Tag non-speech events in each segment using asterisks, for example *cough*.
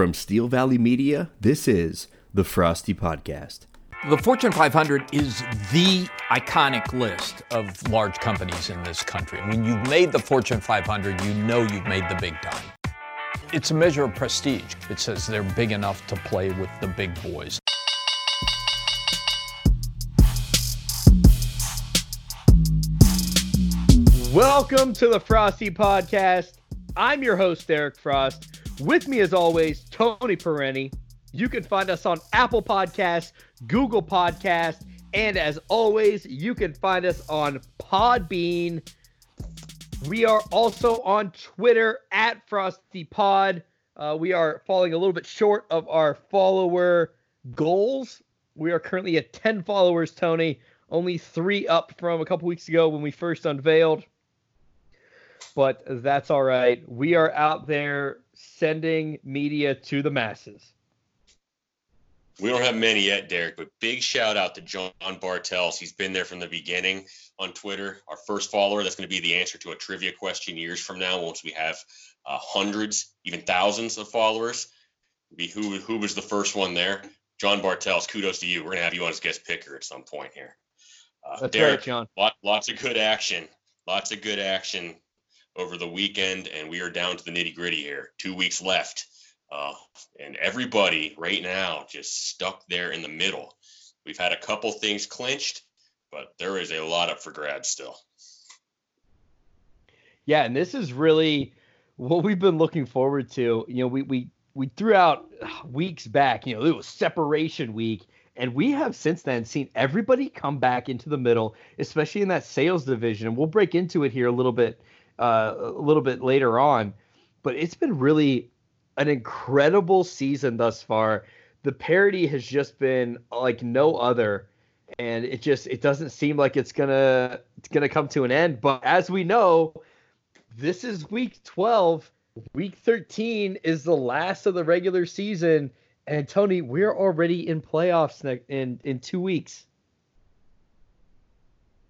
From Steel Valley Media, this is the Frosty Podcast. The Fortune 500 is the iconic list of large companies in this country. When you've made the Fortune 500, you know you've made the big time. It's a measure of prestige. It says they're big enough to play with the big boys. Welcome to the Frosty Podcast. I'm your host, Derek Frost. With me, as always, Tony Perenni. You can find us on Apple Podcasts, Google Podcasts, and as always, you can find us on Podbean. We are also on Twitter at FrostyPod. Uh, we are falling a little bit short of our follower goals. We are currently at 10 followers, Tony. Only three up from a couple weeks ago when we first unveiled but that's all right. We are out there sending media to the masses. We don't have many yet, Derek, but big shout out to John Bartels. He's been there from the beginning on Twitter. Our first follower. That's going to be the answer to a trivia question years from now, once we have uh, hundreds, even thousands of followers. Be who who was the first one there? John Bartels. Kudos to you. We're going to have you on as guest picker at some point here. Uh, That's Derek, right, John. Lot, lots of good action. Lots of good action over the weekend, and we are down to the nitty gritty here. Two weeks left. Uh, and everybody right now just stuck there in the middle. We've had a couple things clinched, but there is a lot up for grabs still. Yeah, and this is really what we've been looking forward to. You know, we we we threw out weeks back. You know, it was separation week, and we have since then seen everybody come back into the middle, especially in that sales division. And we'll break into it here a little bit uh, a little bit later on. But it's been really an incredible season thus far. The parody has just been like no other, and it just it doesn't seem like it's gonna it's gonna come to an end. But as we know, this is week 12. Week 13 is the last of the regular season, and Tony, we're already in playoffs in in two weeks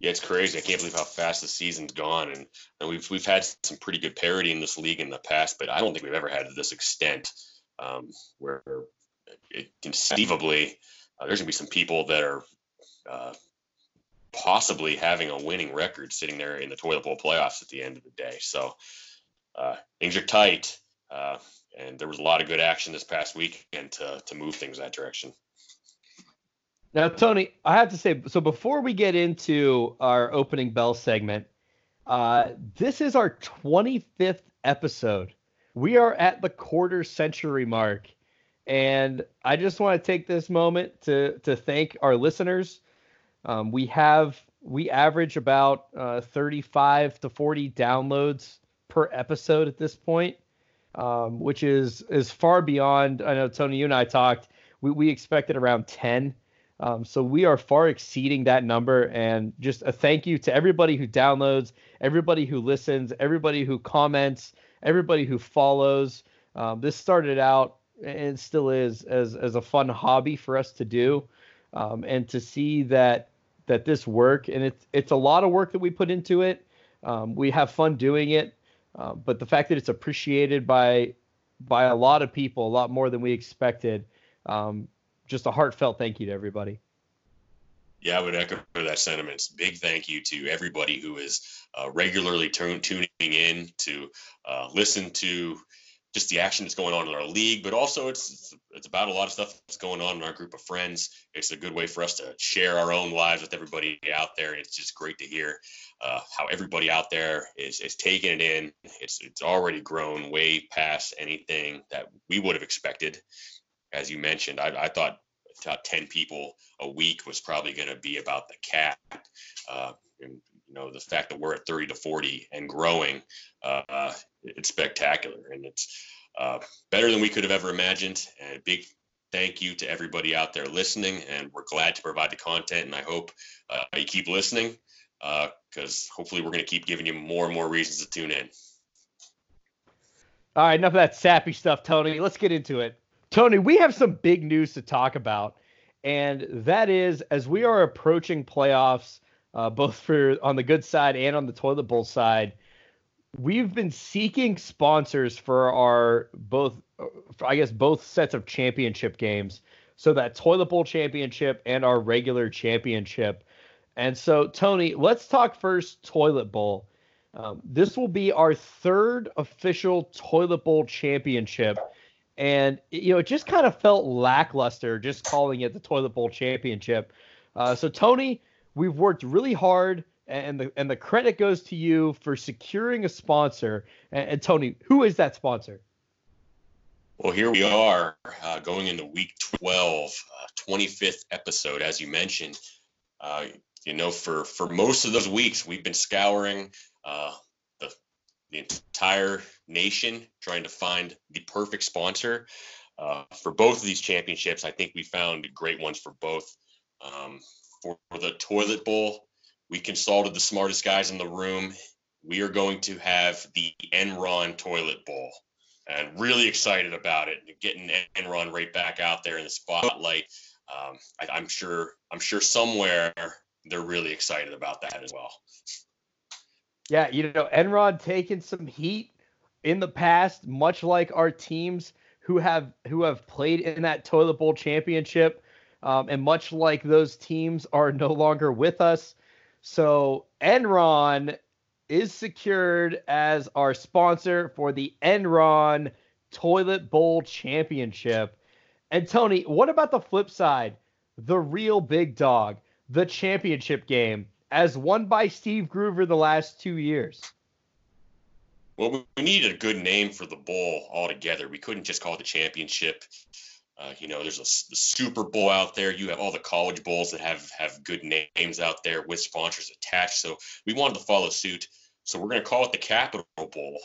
yeah, it's crazy. I can't believe how fast the season's gone, and, and we've we've had some pretty good parity in this league in the past, but I don't think we've ever had this extent um, where it, conceivably uh, there's gonna be some people that are uh, possibly having a winning record sitting there in the toilet bowl playoffs at the end of the day. So uh, things are tight, uh, and there was a lot of good action this past weekend to to move things that direction. Now, Tony, I have to say, so before we get into our opening bell segment, uh, this is our 25th episode. We are at the quarter century mark. And I just want to take this moment to, to thank our listeners. Um, we have, we average about uh, 35 to 40 downloads per episode at this point, um, which is, is far beyond. I know, Tony, you and I talked, we, we expected around 10 um, so we are far exceeding that number. And just a thank you to everybody who downloads, everybody who listens, everybody who comments, everybody who follows. Um, this started out and still is as, as a fun hobby for us to do. Um, and to see that that this work and it's it's a lot of work that we put into it. Um, we have fun doing it, uh, but the fact that it's appreciated by by a lot of people, a lot more than we expected, um, just a heartfelt thank you to everybody. Yeah, I would echo that sentiment. Big thank you to everybody who is uh, regularly tuning in to uh, listen to just the action that's going on in our league, but also it's it's about a lot of stuff that's going on in our group of friends. It's a good way for us to share our own lives with everybody out there. It's just great to hear uh, how everybody out there is is taking it in. It's it's already grown way past anything that we would have expected as you mentioned, I, I thought about 10 people a week was probably going to be about the cap. Uh, and, you know, the fact that we're at 30 to 40 and growing, uh, it's spectacular. And it's uh, better than we could have ever imagined. And a big thank you to everybody out there listening. And we're glad to provide the content. And I hope uh, you keep listening because uh, hopefully we're going to keep giving you more and more reasons to tune in. All right, enough of that sappy stuff, Tony. Let's get into it. Tony, we have some big news to talk about, and that is as we are approaching playoffs, uh, both for on the good side and on the toilet bowl side. we've been seeking sponsors for our both, I guess, both sets of championship games. So that toilet bowl championship and our regular championship. And so, Tony, let's talk first toilet bowl. Um, this will be our third official toilet bowl championship. And, you know, it just kind of felt lackluster just calling it the toilet bowl championship. Uh, so, Tony, we've worked really hard and the and the credit goes to you for securing a sponsor. And, and Tony, who is that sponsor? Well, here we are uh, going into week 12, uh, 25th episode, as you mentioned. Uh, you know, for for most of those weeks, we've been scouring uh, the entire nation trying to find the perfect sponsor uh, for both of these championships. I think we found great ones for both. Um, for the toilet bowl, we consulted the smartest guys in the room. We are going to have the Enron toilet bowl and really excited about it. Getting Enron right back out there in the spotlight. Um, I, am sure. I'm sure somewhere they're really excited about that as well. Yeah, you know, Enron taking some heat in the past, much like our teams who have who have played in that toilet bowl championship, um, and much like those teams are no longer with us. So Enron is secured as our sponsor for the Enron Toilet Bowl Championship. And Tony, what about the flip side? The real big dog, the championship game, as won by Steve Groover the last two years. Well, we needed a good name for the bowl altogether. We couldn't just call it the championship. Uh, you know, there's a Super Bowl out there. You have all the college bowls that have have good names out there with sponsors attached. So we wanted to follow suit. So we're going to call it the Capital Bowl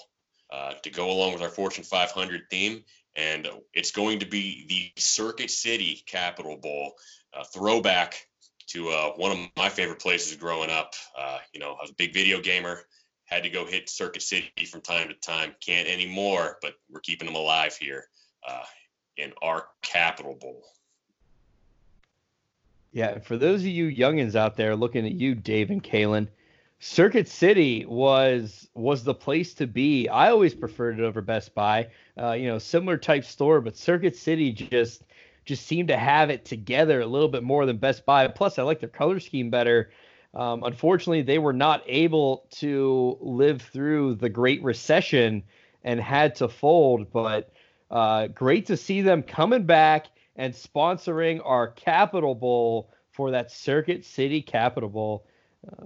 uh, to go along with our Fortune 500 theme, and it's going to be the Circuit City Capital Bowl, throwback to uh, one of my favorite places growing up. Uh, you know, I was a big video gamer. Had to go hit Circuit City from time to time. Can't anymore, but we're keeping them alive here. Uh, in our Capital Bowl. Yeah, for those of you youngins out there looking at you, Dave and Kalen, Circuit City was was the place to be. I always preferred it over Best Buy. Uh, you know, similar type store, but Circuit City just just seem to have it together a little bit more than Best Buy. Plus, I like their color scheme better. Um, unfortunately, they were not able to live through the Great Recession and had to fold. But uh, great to see them coming back and sponsoring our Capital Bowl for that Circuit City Capital Bowl. Uh,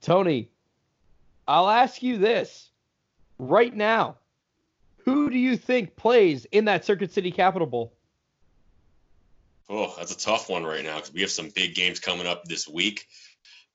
Tony, I'll ask you this right now. Who do you think plays in that Circuit City Capital Bowl? Oh, that's a tough one right now because we have some big games coming up this week.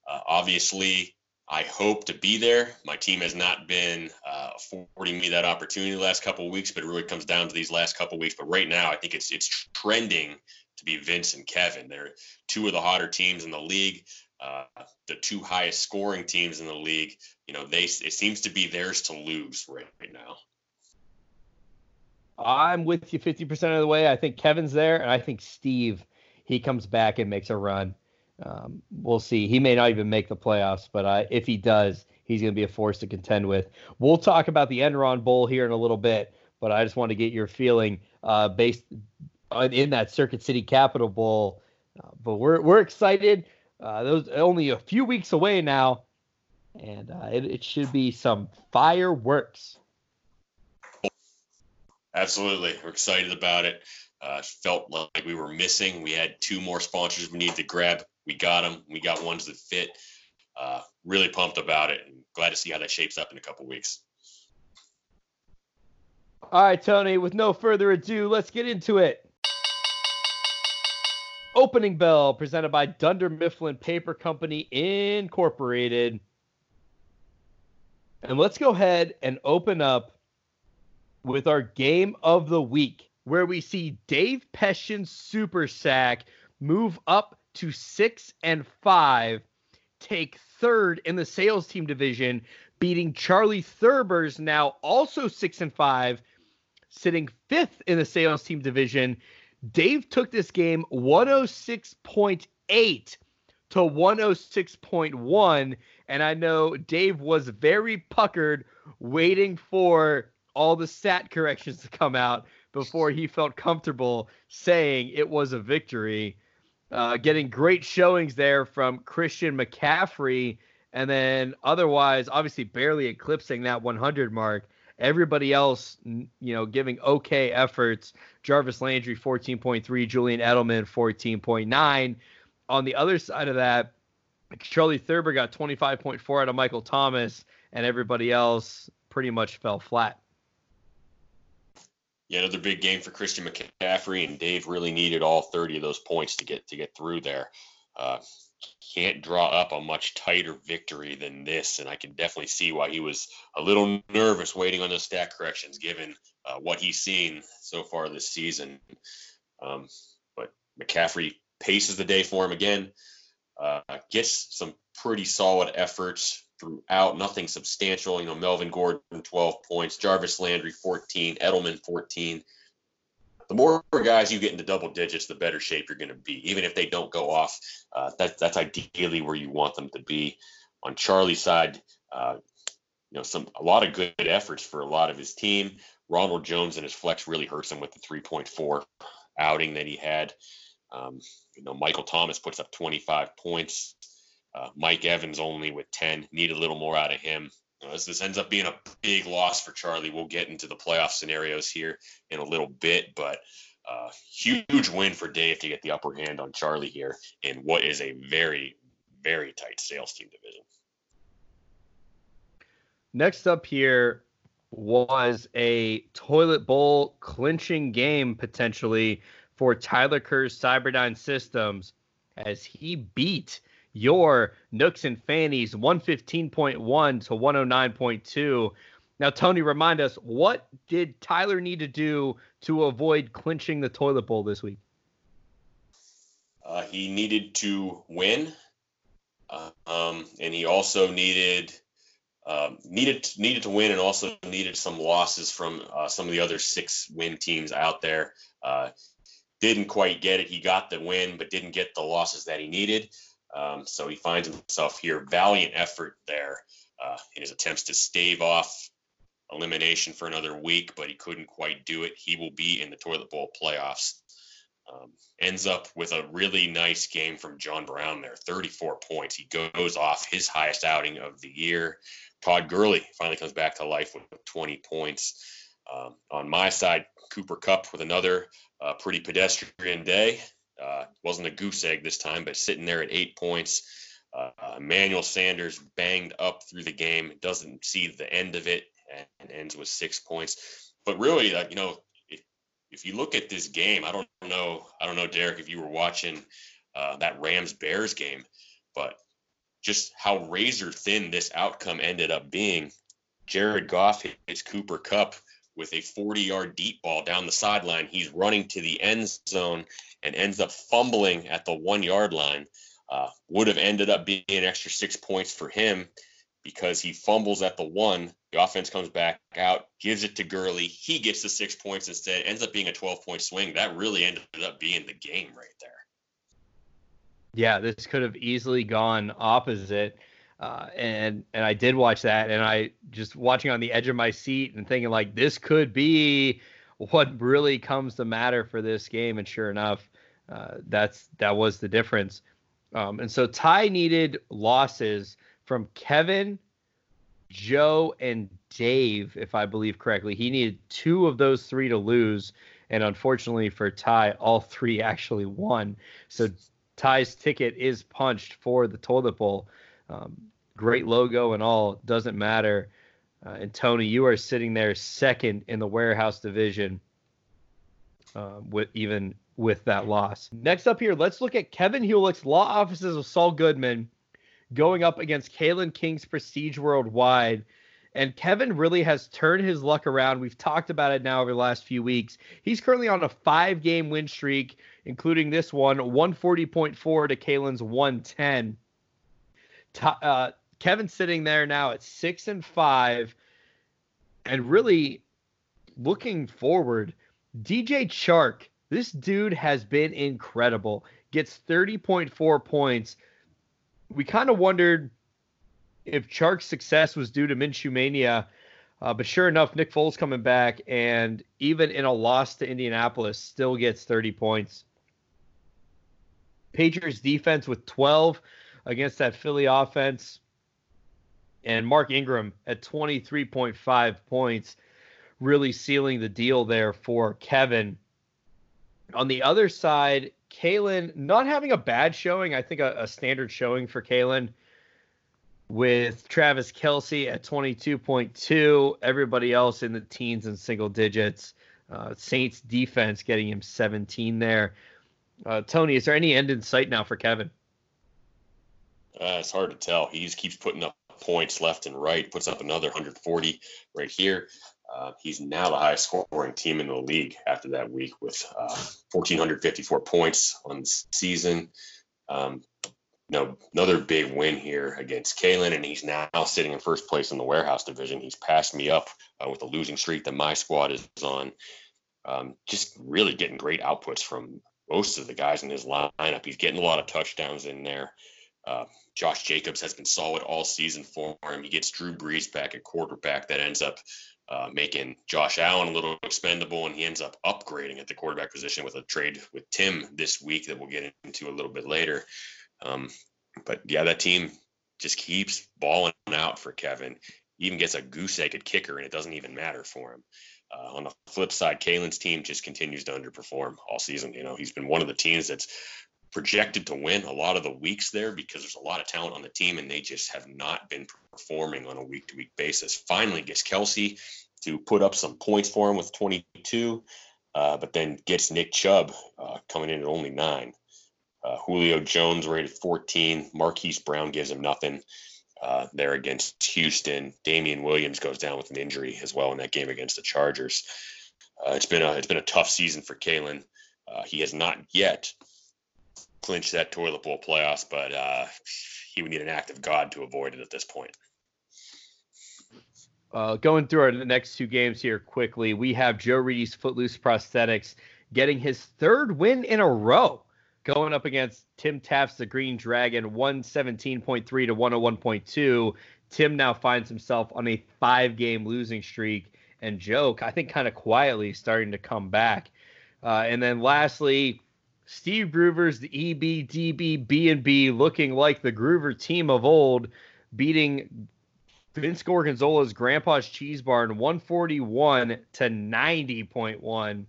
Uh, obviously, I hope to be there. My team has not been uh, affording me that opportunity the last couple weeks, but it really comes down to these last couple weeks. But right now, I think it's it's trending to be Vince and Kevin. They're two of the hotter teams in the league, uh, the two highest scoring teams in the league. You know, they it seems to be theirs to lose right, right now. I'm with you 50% of the way. I think Kevin's there, and I think Steve he comes back and makes a run. Um, we'll see. He may not even make the playoffs, but uh, if he does, he's going to be a force to contend with. We'll talk about the Enron Bowl here in a little bit, but I just want to get your feeling uh, based in that Circuit City Capital Bowl. Uh, but we're we're excited. Uh, those only a few weeks away now, and uh, it, it should be some fireworks. Absolutely, we're excited about it. Uh, felt like we were missing. We had two more sponsors we needed to grab we got them. We got ones that fit. Uh, really pumped about it and glad to see how that shapes up in a couple weeks. All right, Tony, with no further ado, let's get into it. Opening bell presented by Dunder Mifflin Paper Company Incorporated. And let's go ahead and open up with our game of the week, where we see Dave Peshtian's super sack move up to six and five, take third in the sales team division, beating Charlie Thurber's now also six and five, sitting fifth in the sales team division. Dave took this game 106.8 to 106.1. And I know Dave was very puckered waiting for all the stat corrections to come out before he felt comfortable saying it was a victory. Uh, getting great showings there from Christian McCaffrey, and then otherwise, obviously, barely eclipsing that 100 mark. Everybody else, you know, giving okay efforts. Jarvis Landry 14.3, Julian Edelman 14.9. On the other side of that, Charlie Thurber got 25.4 out of Michael Thomas, and everybody else pretty much fell flat. Yeah, another big game for Christian McCaffrey, and Dave really needed all 30 of those points to get to get through there. Uh, can't draw up a much tighter victory than this, and I can definitely see why he was a little nervous waiting on those stat corrections, given uh, what he's seen so far this season. Um, but McCaffrey paces the day for him again, uh, gets some pretty solid efforts throughout, nothing substantial. You know, Melvin Gordon, 12 points, Jarvis Landry, 14, Edelman, 14. The more guys you get into double digits, the better shape you're going to be. Even if they don't go off, uh, that, that's ideally where you want them to be. On Charlie's side, uh, you know, some a lot of good efforts for a lot of his team. Ronald Jones and his flex really hurts him with the 3.4 outing that he had. Um, you know, Michael Thomas puts up 25 points. Uh, Mike Evans only with 10. Need a little more out of him. Uh, this, this ends up being a big loss for Charlie. We'll get into the playoff scenarios here in a little bit, but uh, huge win for Dave to get the upper hand on Charlie here in what is a very, very tight sales team division. Next up here was a toilet bowl clinching game potentially for Tyler Kerr's Cyberdyne Systems as he beat your Nooks and Fannies 115.1 to 109.2. Now, Tony, remind us what did Tyler need to do to avoid clinching the toilet bowl this week? Uh, he needed to win, uh, um, and he also needed um, needed needed to win, and also needed some losses from uh, some of the other six win teams out there. Uh, didn't quite get it. He got the win, but didn't get the losses that he needed. Um, so he finds himself here. Valiant effort there uh, in his attempts to stave off elimination for another week, but he couldn't quite do it. He will be in the toilet bowl playoffs. Um, ends up with a really nice game from John Brown there 34 points. He goes off his highest outing of the year. Todd Gurley finally comes back to life with 20 points. Um, on my side, Cooper Kupp with another uh, pretty pedestrian day. Uh, wasn't a goose egg this time, but sitting there at eight points. Uh, Emmanuel Sanders banged up through the game, doesn't see the end of it, and ends with six points. But really, you know, if, if you look at this game, I don't know, I don't know, Derek, if you were watching uh, that Rams Bears game, but just how razor thin this outcome ended up being. Jared Goff hits Cooper Kupp with a 40 yard deep ball down the sideline. He's running to the end zone and ends up fumbling at the one yard line. Uh, would have ended up being an extra six points for him because he fumbles at the one. The offense comes back out, gives it to Gurley. He gets the six points instead. Ends up being a 12 point swing. That really ended up being the game right there. Yeah, this could have easily gone opposite. Uh, and and I did watch that, and I just watching on the edge of my seat and thinking like this could be what really comes to matter for this game. And sure enough, uh, that's that was the difference. Um, and so Ty needed losses from Kevin, Joe, and Dave, if I believe correctly. He needed two of those three to lose, and unfortunately for Ty, all three actually won. So Ty's ticket is punched for the toilet bowl. Um, great logo and all doesn't matter. Uh, and Tony, you are sitting there second in the warehouse division uh, with even with that loss. Next up here, let's look at Kevin Hewlett's law offices of Saul Goodman going up against Kalen King's Prestige Worldwide. And Kevin really has turned his luck around. We've talked about it now over the last few weeks. He's currently on a five game win streak, including this one 140.4 to Kalen's 110. Uh, Kevin's sitting there now at six and five, and really looking forward. DJ Chark, this dude has been incredible. Gets 30.4 points, we kind of wondered if Chark's success was due to Minshew mania. Uh, but sure enough, Nick Foles coming back, and even in a loss to Indianapolis, still gets 30 points. Patriots defense with 12 against that Philly offense, and Mark Ingram at 23.5 points, really sealing the deal there for Kevin. On the other side, Kalen not having a bad showing. I think a, a standard showing for Kalen with Travis Kelce at 22.2. Everybody else in the teens and single digits. Uh, Saints defense getting him 17 there. Uh, Tony, is there any end in sight now for Kevin? Uh, it's hard to tell. He just keeps putting up points left and right. Puts up another 140 right here. Uh, he's now the highest scoring team in the league after that week with uh, 1,454 points on the season. Um, no, another big win here against Kalen, and he's now sitting in first place in the warehouse division. He's passed me up uh, with the losing streak that my squad is on. Um, just really getting great outputs from most of the guys in his lineup. He's getting a lot of touchdowns in there. Uh, Josh Jacobs has been solid all season for him. He gets Drew Brees back at quarterback. That ends up uh, making Josh Allen a little expendable, and he ends up upgrading at the quarterback position with a trade with Tim this week that we'll get into a little bit later. Um, but yeah, that team just keeps balling out for Kevin. He even gets a goose egg at kicker, and it doesn't even matter for him. Uh, on the flip side, Kalen's team just continues to underperform all season. You know, he's been one of the teams that's projected to win a lot of the weeks there because there's a lot of talent on the team and they just have not been performing on a week to week basis. Finally gets Kelce to put up some points for him with 22, uh, but then gets Nick Chubb uh, coming in at only nine. Uh, Julio Jones rated 14. Marquise Brown gives him nothing uh, there against Houston. Damien Williams goes down with an injury as well in that game against the Chargers. Uh, it's been a it's been a tough season for Kalen. Uh, he has not yet clinched that toilet bowl playoffs, but uh, he would need an act of God to avoid it at this point. Uh, going through our next two games here quickly, we have Joe Reedy's Footloose Prosthetics getting his third win in a row going up against Tim Taft's the Green Dragon, 117.3 to 101.2. Tim now finds himself on a five game losing streak, and Joe, I think, kind of quietly starting to come back. Uh, and then lastly, Steve Groover's the EBDB B&B looking like the Groover team of old, beating Vince Gorgonzola's Grandpa's Cheese Barn 141 to 90.1.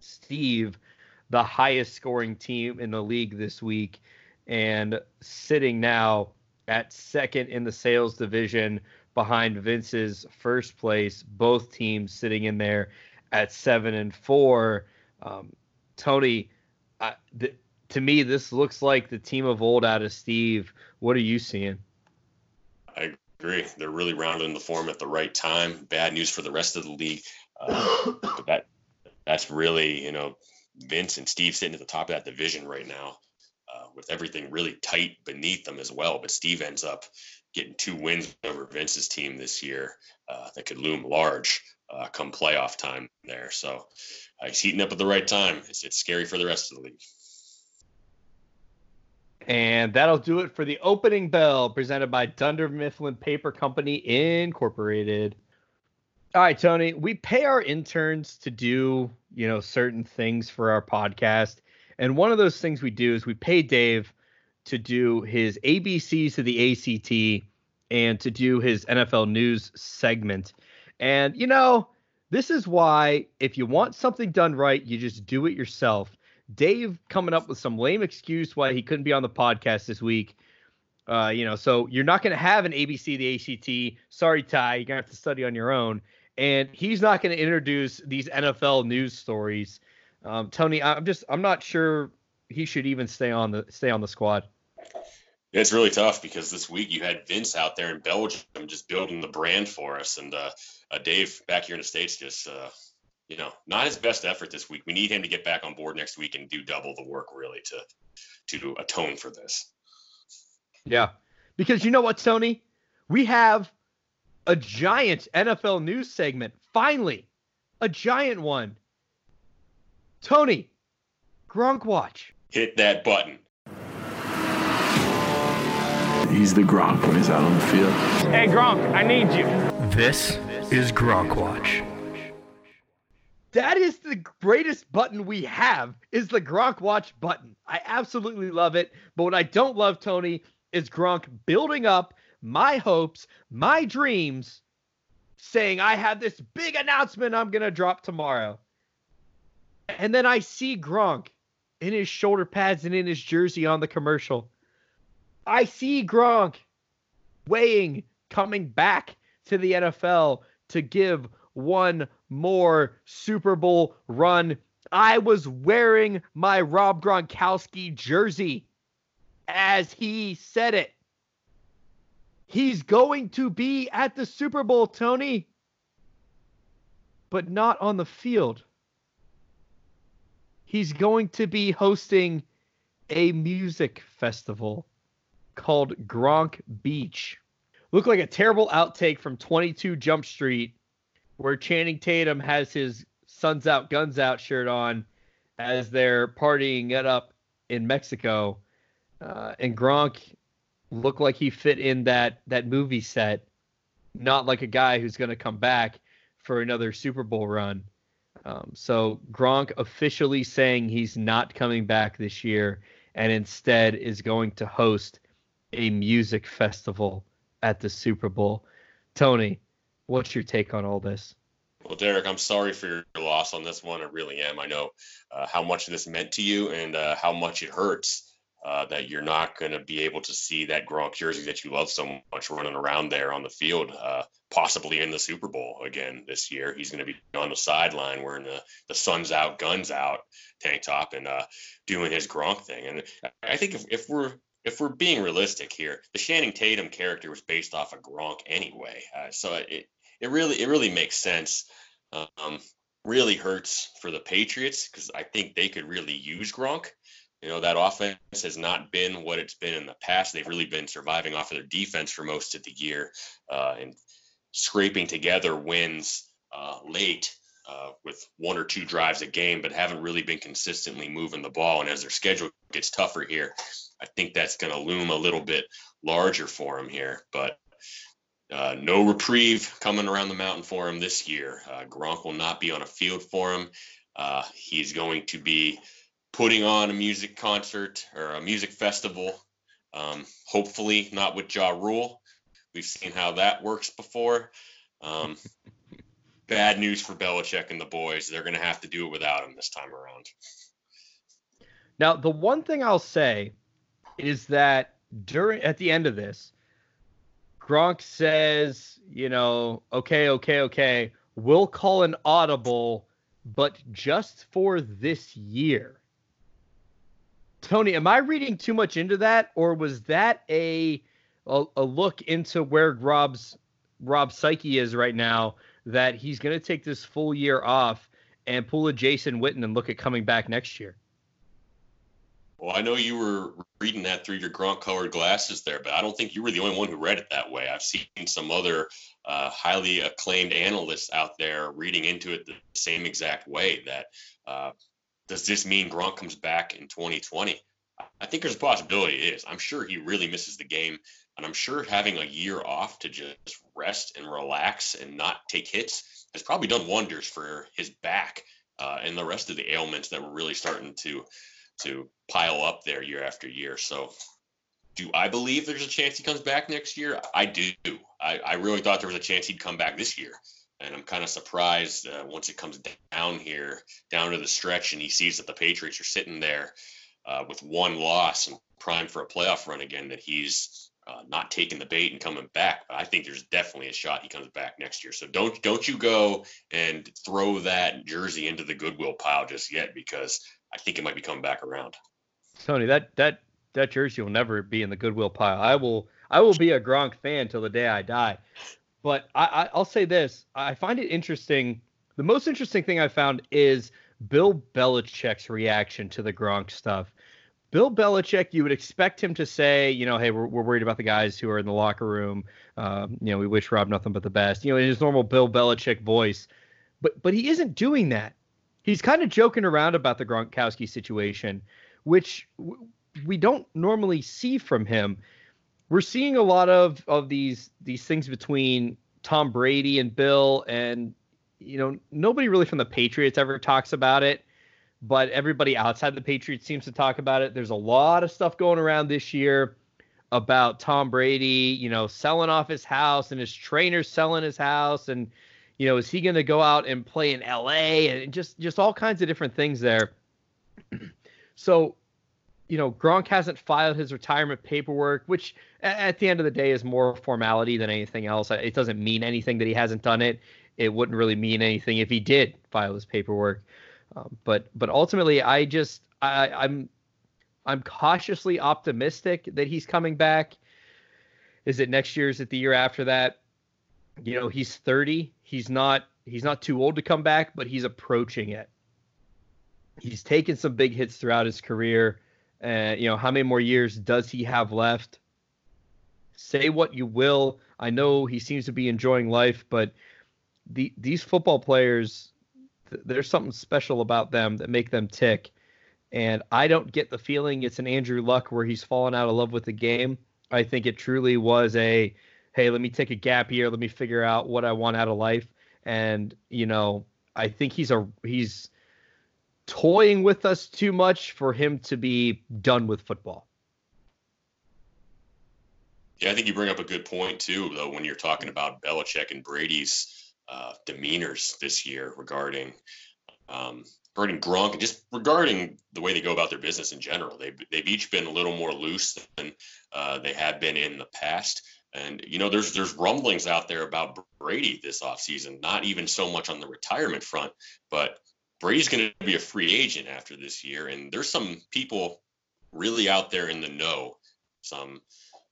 Steve the highest scoring team in the league this week and sitting now at second in the sales division behind Vince's first place. Both teams sitting in there at seven and four. Um, Tony, I, th- to me, this looks like the team of old out of Steve. What are you seeing? I agree. They're really rounding the form at the right time. Bad news for the rest of the league. Uh, *coughs* but that that's really you know Vince and Steve sitting at the top of that division right now, uh, with everything really tight beneath them as well. But Steve ends up getting two wins over Vince's team this year uh, that could loom large uh, come playoff time there. So uh, he's heating up at the right time. It's, it's scary for the rest of the league. And that'll do it for the opening bell presented by Dunder Mifflin Paper Company Incorporated. All right, Tony, we pay our interns to do, you know, certain things for our podcast. And one of those things we do is we pay Dave to do his ABCs to the ACT and to do his NFL news segment. And, you know, this is why if you want something done right, you just do it yourself. Dave coming up with some lame excuse why he couldn't be on the podcast this week. Uh, you know, so you're not going to have an ABC the ACT. Sorry, Ty, you're going to have to study on your own and he's not going to introduce these NFL news stories. Um, Tony, I'm just I'm not sure he should even stay on the stay on the squad. It's really tough because this week you had Vince out there in Belgium just building the brand for us, and uh, uh, Dave back here in the states just uh, you know not his best effort this week. We need him to get back on board next week and do double the work really to to atone for this. Yeah, because you know what, Tony, we have a giant NFL news segment. Finally, a giant one. Tony, Gronk Watch. Hit that button. he's the Gronk when he's out on the field. Hey, Gronk, I need you. This is Gronk Watch. That is the greatest button we have is the Gronk Watch button. I absolutely love it. But what I don't love, Tony, is Gronk building up my hopes, my dreams, saying I have this big announcement I'm gonna drop tomorrow. And then I see Gronk in his shoulder pads and in his jersey on the commercial. I see Gronk weighing coming back to the NFL to give one more Super Bowl run. I was wearing my Rob Gronkowski jersey as he said it. He's going to be at the Super Bowl, Tony, but not on the field. He's going to be hosting a music festival called Gronk Beach. Looked like a terrible outtake from 22 Jump Street where Channing Tatum has his Suns Out, Guns Out shirt on as they're partying it up in Mexico. Uh, and Gronk looked like he fit in that that movie set, not like a guy who's going to come back for another Super Bowl run. Um, so Gronk officially saying he's not coming back this year and instead is going to host a music festival at the Super Bowl. Tony, what's your take on all this? Well, Derek, I'm sorry for your loss on this one. I really am. I know uh, how much this meant to you and uh, how much it hurts uh, that you're not going to be able to see that Gronk jersey that you love so much running around there on the field, uh, possibly in the Super Bowl again this year. He's going to be on the sideline wearing the, the sun's out, guns out tank top and uh, doing his Gronk thing. And I think if, if we're if we're being realistic here, the Channing Tatum character was based off of Gronk anyway. Uh, so it, it really it really makes sense. Um, really hurts for the Patriots because I think they could really use Gronk. You know, that offense has not been what it's been in the past. They've really been surviving off of their defense for most of the year uh, and scraping together wins uh, late uh, with one or two drives a game, but haven't really been consistently moving the ball. And as their schedule gets tougher here, I think that's going to loom a little bit larger for him here. But uh, no reprieve coming around the mountain for him this year. Uh, Gronk will not be on a field for him. Uh, he's going to be putting on a music concert or a music festival. Um, hopefully, not with Ja Rule. We've seen how that works before. Um, *laughs* bad news for Belichick and the boys. They're going to have to do it without him this time around. Now, the one thing I'll say is that during at the end of this, Gronk says, you know, okay, okay, okay, we'll call an audible, but just for this year. Tony, am I reading too much into that, or was that a a, a look into where Rob's Rob's psyche is right now? That he's going to take this full year off and pull a Jason Witten and look at coming back next year. Well, I know you were reading that through your Gronk colored glasses there, but I don't think you were the only one who read it that way. I've seen some other uh, highly acclaimed analysts out there reading into it the same exact way that uh, does this mean Gronk comes back in 2020? I think there's a possibility it is. I'm sure he really misses the game, and I'm sure having a year off to just rest and relax and not take hits has probably done wonders for his back uh, and the rest of the ailments that were really starting to to pile up there year after year. So, do I believe there's a chance he comes back next year? I do. I, I really thought there was a chance he'd come back this year and I'm kind of surprised uh, once it comes down here, down to the stretch, and he sees that the Patriots are sitting there uh, with one loss and primed for a playoff run again, that he's uh, not taking the bait and coming back. But I think there's definitely a shot he comes back next year. So don't don't you go and throw that jersey into the goodwill pile just yet, because I think it might be coming back around. Tony, that that that jersey will never be in the goodwill pile. I will I will be a Gronk fan till the day I die. But I, I, will say this: I find it interesting. The most interesting thing I found is Bill Belichick's reaction to the Gronk stuff. Bill Belichick, you would expect him to say, you know, hey, we're, we're worried about the guys who are in the locker room. Um, you know, we wish Rob nothing but the best. You know, in his normal Bill Belichick voice. But but he isn't doing that. He's kind of joking around about the Gronkowski situation, which w- we don't normally see from him we're seeing a lot of of these these things between Tom Brady and Bill, and you know nobody really from the Patriots ever talks about it, but everybody outside the Patriots seems to talk about it. There's a lot of stuff going around this year about Tom Brady, you know, selling off his house and his trainers selling his house and you know, is he going to go out and play in LA and just just all kinds of different things there. *clears throat* so, you know, Gronk hasn't filed his retirement paperwork, which at the end of the day is more formality than anything else. It doesn't mean anything that he hasn't done it. It wouldn't really mean anything if he did file his paperwork. Um, but but ultimately, I just I, I'm I'm cautiously optimistic that he's coming back. Is it next year? Is it the year after that? You know, he's 30. He's not he's not too old to come back, but he's approaching it. He's taken some big hits throughout his career. And you know, how many more years does he have left? Say what you will. I know he seems to be enjoying life, but the these football players, there's something special about them that make them tick. And I don't get the feeling it's an Andrew Luck where he's fallen out of love with the game. I think it truly was a, hey, let me take a gap year, let me figure out what I want out of life. And you know, I think he's a he's toying with us too much for him to be done with football. Yeah, I think you bring up a good point too, though, when you're talking about Belichick and Brady's uh, demeanors this year regarding um, regarding Gronk and just regarding the way they go about their business in general. They've, they've each been a little more loose than uh, they have been in the past. And, you know, there's there's rumblings out there about Brady this offseason, not even so much on the retirement front, but Brady's going to be a free agent after this year. And there's some people really out there in the know, some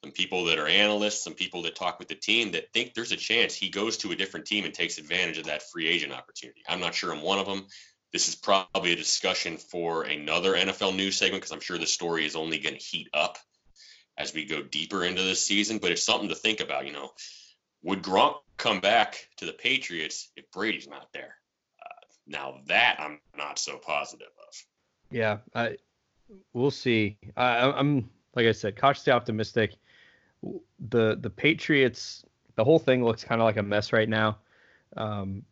some people that are analysts, some people that talk with the team that think there's a chance he goes to a different team and takes advantage of that free agent opportunity. I'm not sure I'm one of them. This is probably a discussion for another NFL news segment because I'm sure the story is only going to heat up as we go deeper into this season. But it's something to think about. You know, would Gronk come back to the Patriots if Brady's not there? Uh, now that I'm not so positive of. Yeah, I, we'll see. I, I'm like I said, cautiously optimistic. The the Patriots, the whole thing looks kind of like a mess right now. Um,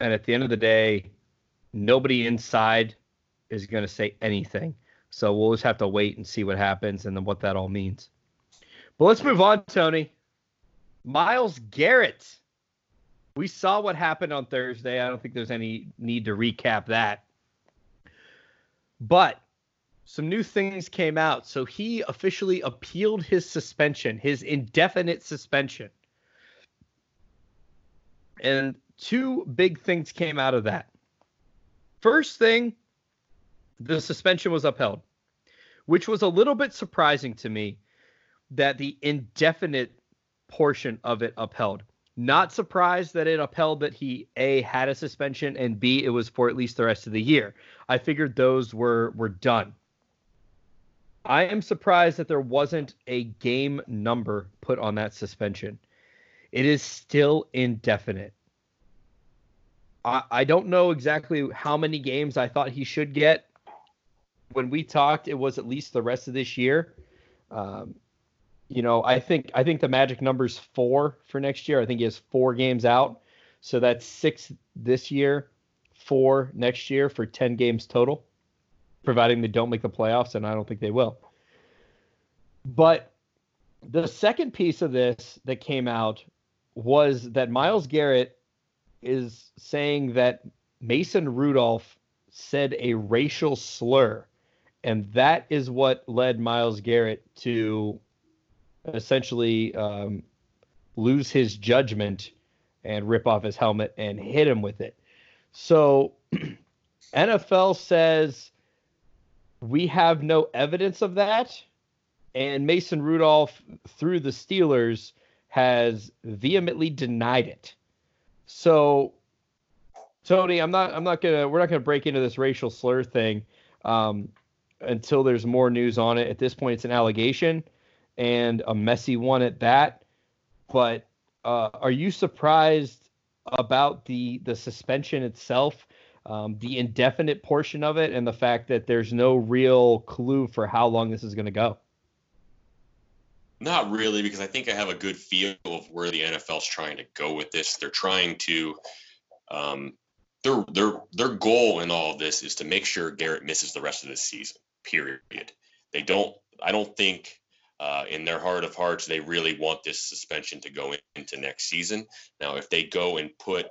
and at the end of the day, nobody inside is going to say anything. So we'll just have to wait and see what happens and then what that all means. But let's move on, Tony. Myles Garrett. We saw what happened on Thursday. I don't think there's any need to recap that. But some new things came out. So he officially appealed his suspension, his indefinite suspension. And two big things came out of that. First thing, the suspension was upheld, which was a little bit surprising to me that the indefinite portion of it upheld. Not surprised that it upheld that he A had a suspension and B it was for at least the rest of the year. I figured those were were done. I am surprised that there wasn't a game number put on that suspension. It is still indefinite. I, I don't know exactly how many games I thought he should get. When we talked, it was at least the rest of this year. Um, you know, I think I think the magic number's four for next year. I think he has four games out, so that's six this year, four next year for ten games total, providing they don't make the playoffs, and I don't think they will. But the second piece of this that came out was that Myles Garrett is saying that Mason Rudolph said a racial slur, and that is what led Myles Garrett to essentially um, lose his judgment and rip off his helmet and hit him with it. So *clears throat* NFL says we have no evidence of that. And Mason Rudolph, through the Steelers, has vehemently denied it. So, Tony, I'm not I'm not gonna we're not gonna break into this racial slur thing um, until there's more news on it. At this point, it's an allegation and a messy one at that. But uh, are you surprised about the the suspension itself, um, the indefinite portion of it, and the fact that there's no real clue for how long this is going to go? Not really, because I think I have a good feel of where the NFL's trying to go with this. They're trying to, um, their their their goal in all of this is to make sure Garrett misses the rest of the season. Period. They don't. I don't think. Uh, in their heart of hearts, they really want this suspension to go into next season. Now, if they go and put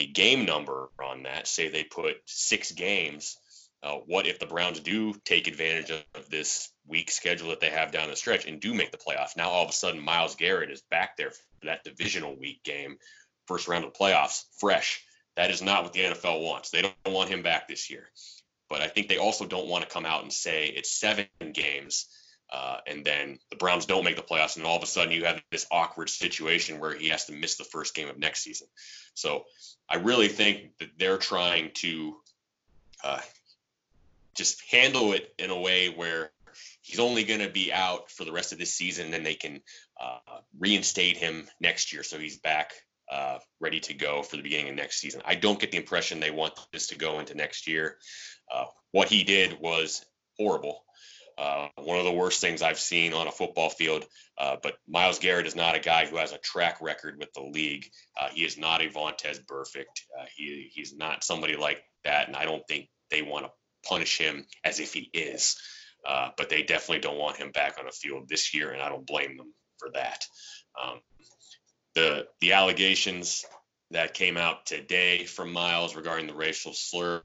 a game number on that, say they put six games, uh, what if the Browns do take advantage of, this weak schedule that they have down the stretch and do make the playoffs? Now all of a sudden Myles Garrett is back there for that divisional week game, first round of playoffs, fresh. That is not what the NFL wants. They don't want him back this year. But I think they also don't want to come out and say it's seven games. Uh, and then the Browns don't make the playoffs, and all of a sudden you have this awkward situation where he has to miss the first game of next season. So I really think that they're trying to uh, just handle it in a way where he's only going to be out for the rest of this season, and then they can uh, reinstate him next year, so he's back uh, ready to go for the beginning of next season. I don't get the impression they want this to go into next year. Uh, what he did was horrible. Uh, one of the worst things I've seen on a football field. Uh, but Myles Garrett is not a guy who has a track record with the league. Uh, he is not a Vontaze Burfict. Uh, he he's not somebody like that, and I don't think they want to punish him as if he is. Uh, but they definitely don't want him back on the field this year, and I don't blame them for that. Um, the the allegations that came out today from Myles regarding the racial slur,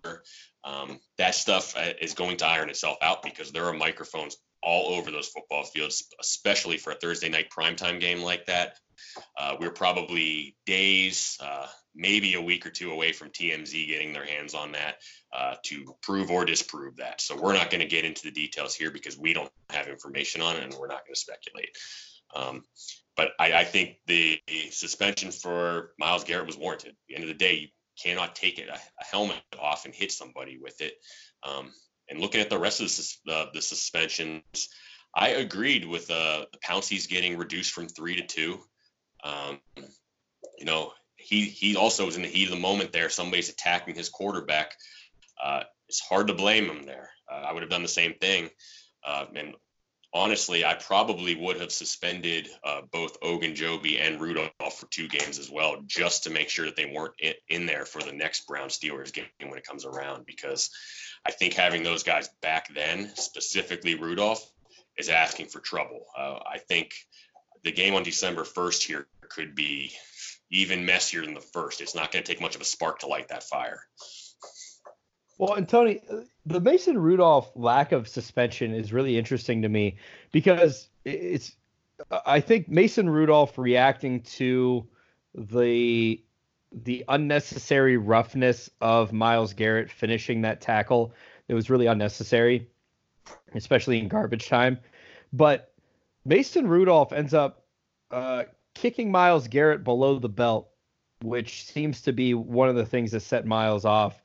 um, that stuff uh, is going to iron itself out because there are microphones all over those football fields, especially for a Thursday night primetime game like that. Uh, we're probably days, uh, maybe a week or two away from TMZ getting their hands on that uh, to prove or disprove that. So we're not going to get into the details here because we don't have information on it and we're not going to speculate. Um, but I, I, think the suspension for Myles Garrett was warranted. At the end of the day, cannot take it, a, a helmet off and hit somebody with it. Um, and looking at the rest of the, the suspensions, I agreed with uh, Pouncey's getting reduced from three to two. Um, you know, he he also was in the heat of the moment there. Somebody's attacking his quarterback. Uh, it's hard to blame him there. Uh, I would have done the same thing. Uh, and honestly, I probably would have suspended uh, both Ogunjobi and Rudolph for two games as well, just to make sure that they weren't in, in there for the next Brown Steelers game when it comes around. Because I think having those guys back then, specifically Rudolph, is asking for trouble. Uh, I think the game on December 1st here could be even messier than the first. It's not going to take much of a spark to light that fire. Well, and Tony, the Mason Rudolph lack of suspension is really interesting to me because it's, I think Mason Rudolph reacting to the the unnecessary roughness of Myles Garrett finishing that tackle. It was really unnecessary, especially in garbage time. But Mason Rudolph ends up uh, kicking Myles Garrett below the belt, which seems to be one of the things that set Myles off.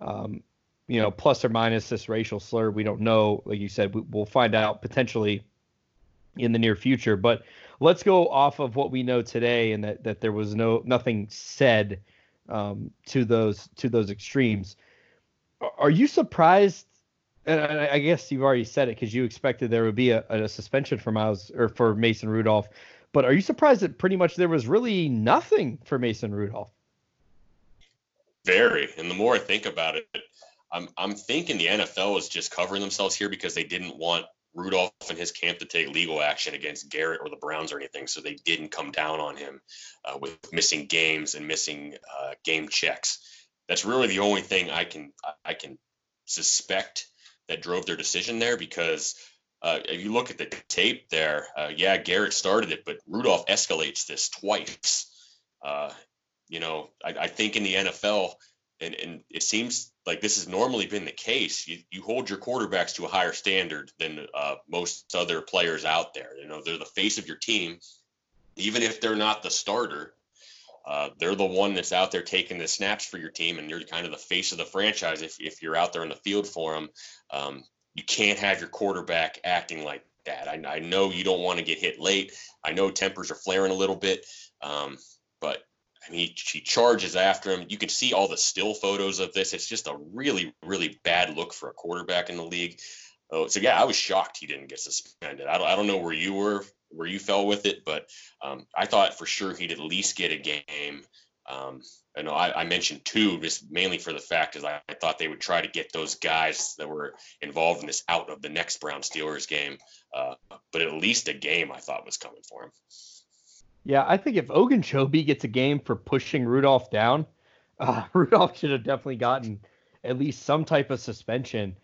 Um, you know, plus or minus this racial slur, we don't know. Like you said, we, we'll find out potentially in the near future. But let's go off of what we know today, and that that there was no nothing said um, to those to those extremes. Are you surprised? And I guess you've already said it because you expected there would be a, a suspension for Myles or for Mason Rudolph but are you surprised that pretty much there was really nothing for Mason Rudolph? Very. And the more I think about it, I'm I'm thinking the NFL is just covering themselves here because they didn't want Rudolph and his camp to take legal action against Garrett or the Browns or anything, so they didn't come down on him uh, with missing games and missing uh, game checks. That's really the only thing I can I can suspect that drove their decision there because uh, if you look at the tape there, uh, yeah, Garrett started it, but Rudolph escalates this twice. Uh, you know, I, I, think in the NFL, and, and it seems like this has normally been the case. You, you hold your quarterbacks to a higher standard than uh, most other players out there. You know, they're the face of your team, even if they're not the starter. Uh, they're the one that's out there taking the snaps for your team, and you're kind of the face of the franchise if, if you're out there on the field for them. Um, you can't have your quarterback acting like that. I, I know you don't want to get hit late. I know tempers are flaring a little bit, um, but I mean, he, he charges after him. You can see all the still photos of this. It's just a really, really bad look for a quarterback in the league. Oh, so yeah, I was shocked he didn't get suspended. I don't, I don't know where you were where you fell with it, but um, I thought for sure he'd at least get a game. Um, I know I, I, mentioned two just mainly for the fact is I, I, thought they would try to get those guys that were involved in this out of the next Brown Steelers game, uh, but at least a game I thought was coming for him. Yeah, I think if Ogunjobi gets a game for pushing Rudolph down, *laughs* uh, Rudolph should have definitely gotten at least some type of suspension.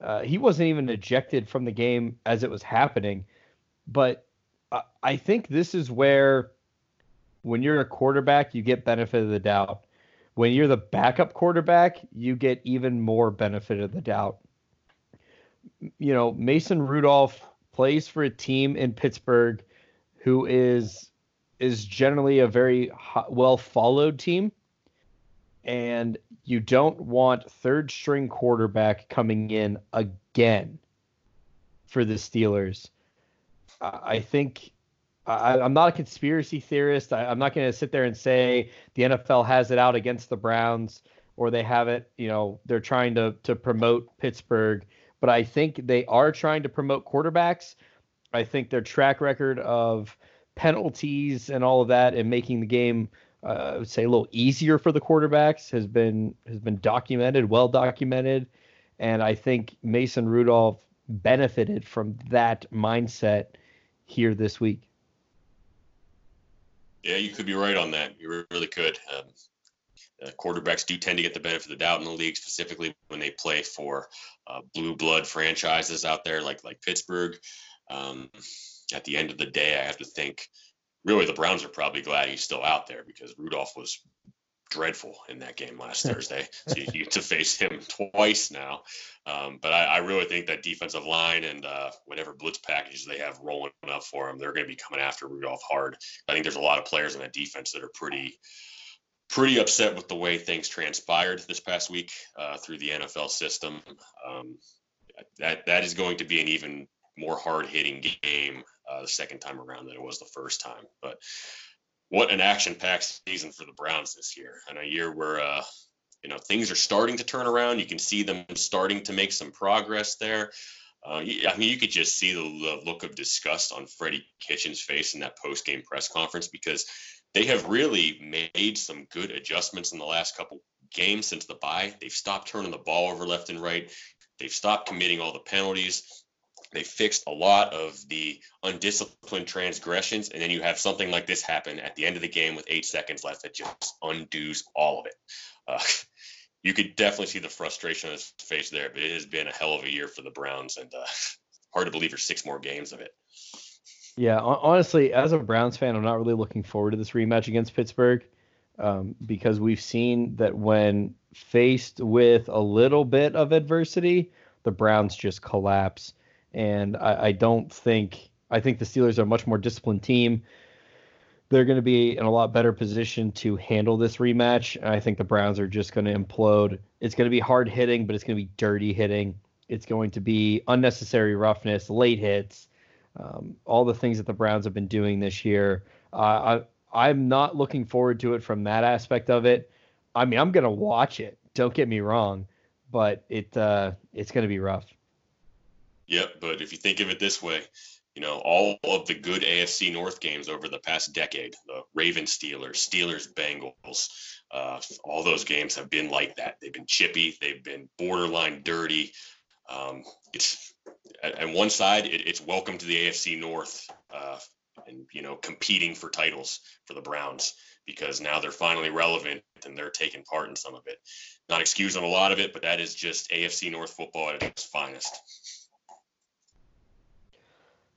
Uh, he wasn't even ejected from the game as it was happening, but I, I think this is where when you're a quarterback, you get benefit of the doubt. When you're the backup quarterback, you get even more benefit of the doubt. You know, Mason Rudolph plays for a team in Pittsburgh who is is generally a very well followed team and you don't want third string quarterback coming in again for the Steelers. I think I, am not a conspiracy theorist. I, am not going to sit there and say the NFL has it out against the Browns or they have it, you know, they're trying to to promote Pittsburgh. But I think they are trying to promote quarterbacks. I think their track record of penalties and all of that and making the game uh, I would say a little easier for the quarterbacks has been has been documented, well documented, and I think Mason Rudolph benefited from that mindset here this week. Yeah, you could be right on that. You really could. Um, uh, quarterbacks do tend to get the benefit of the doubt in the league, specifically when they play for uh, blue blood franchises out there like like Pittsburgh. Um, at the end of the day, I have to think really the Browns are probably glad he's still out there because Rudolph was dreadful in that game last *laughs* Thursday. So you, get to face him twice now. Um, but I, I, really think that defensive line and uh, whatever blitz packages they have rolling up for him, they're going to be coming after Rudolph hard. I think there's a lot of players in that defense that are pretty pretty upset with the way things transpired this past week uh, through the NFL system. Um, that that is going to be an even more hard hitting game uh, the second time around than it was the first time. But what an action packed season for the Browns this year, and a year where uh, you know things are starting to turn around. You can see them starting to make some progress there. Uh, I mean, you could just see the, look of disgust on Freddie Kitchens' face in that post game press conference because they have really made some good adjustments in the last couple games since the bye. They've stopped turning the ball over left and right. They've stopped committing all the penalties. They fixed a lot of the undisciplined transgressions, and then you have something like this happen at the end of the game with eight seconds left that just undoes all of it. Uh, *laughs* you could definitely see the frustration on his face there, but it has been a hell of a year for the Browns, and uh, *laughs* hard to believe there's six more games of it. Yeah, honestly, as a Browns fan, I'm not really looking forward to this rematch against Pittsburgh um, because we've seen that when faced with a little bit of adversity, the Browns just collapse and I, I don't think I think the Steelers are a much more disciplined team. They're going to be in a lot better position to handle this rematch. I think the Browns are just going to implode. It's going to be hard hitting, but it's going to be dirty hitting. It's going to be unnecessary roughness, late hits, um, all the things that the Browns have been doing this year. Uh, I, I'm not looking forward to it from that aspect of it. I mean, I'm going to watch it. Don't get me wrong, but it uh, it's going to be rough. Yep, but if you think of it this way, you know, all of the good AFC North games over the past decade, the Ravens Steelers, Steelers Bengals, uh, all those games have been like that. They've been chippy, they've been borderline dirty. Um, it's on one side, it, it's welcome to the AFC North, uh, and you know, competing for titles for the Browns because now they're finally relevant and they're taking part in some of it. Not excusing a lot of it, but that is just AFC North football at its finest.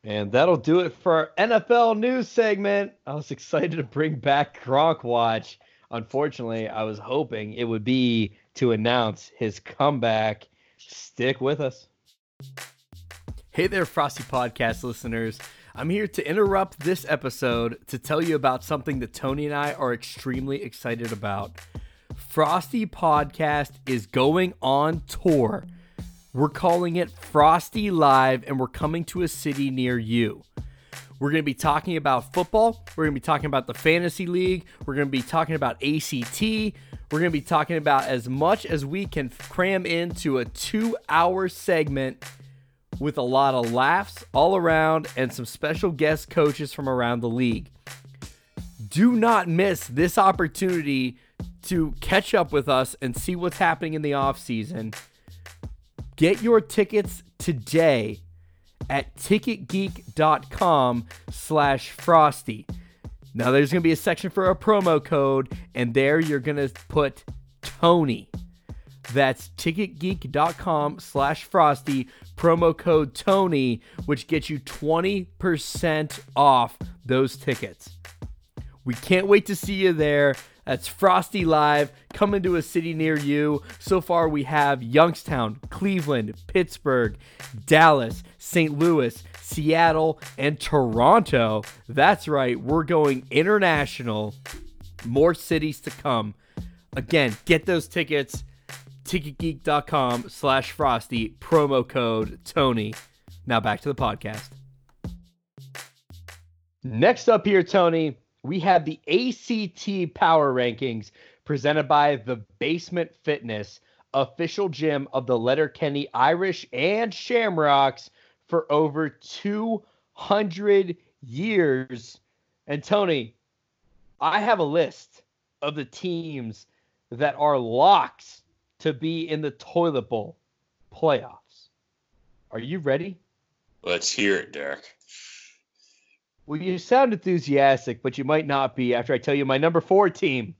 And that'll do it for our NFL news segment. I was *laughs* excited to bring back Gronk Watch. Unfortunately, I was hoping it would be to announce his comeback. Stick with us. Hey there, Frosty Podcast listeners. I'm here to interrupt this episode to tell you about something that Tony and I are extremely excited about. Frosty Podcast is going on tour we're calling it Frosty Live, and we're coming to a city near you. We're going to be talking about football. We're going to be talking about the fantasy league. We're going to be talking about ACT. We're going to be talking about as much as we can cram into a two hour segment with a lot of laughs all around and some special guest coaches from around the league. Do not miss this opportunity to catch up with us and see what's happening in the off season. Get your tickets today at ticketgeek.com slash frosty. Now there's going to be a section for a promo code, and there you're going to put Tony. That's ticketgeek.com slash frosty, promo code Tony, which gets you 20% off those tickets. We can't wait to see you there. That's Frosty Live coming to a city near you. So far, we have Youngstown, Cleveland, Pittsburgh, Dallas, St. Louis, Seattle, and Toronto. That's right, we're going international. More cities to come. Again, get those tickets. TicketGeek.com slash Frosty, promo code Tony. Now back to the podcast. Next up here, Tony, we have the ACT Power Rankings presented by the Basement Fitness, official gym of the Letterkenny Irish and Shamrocks for over 200 years. And Tony, I have a list of the teams that are locks to be in the toilet bowl playoffs. Are you ready? Let's hear it, Derek. Well, you sound enthusiastic, but you might not be after I tell you my number four team,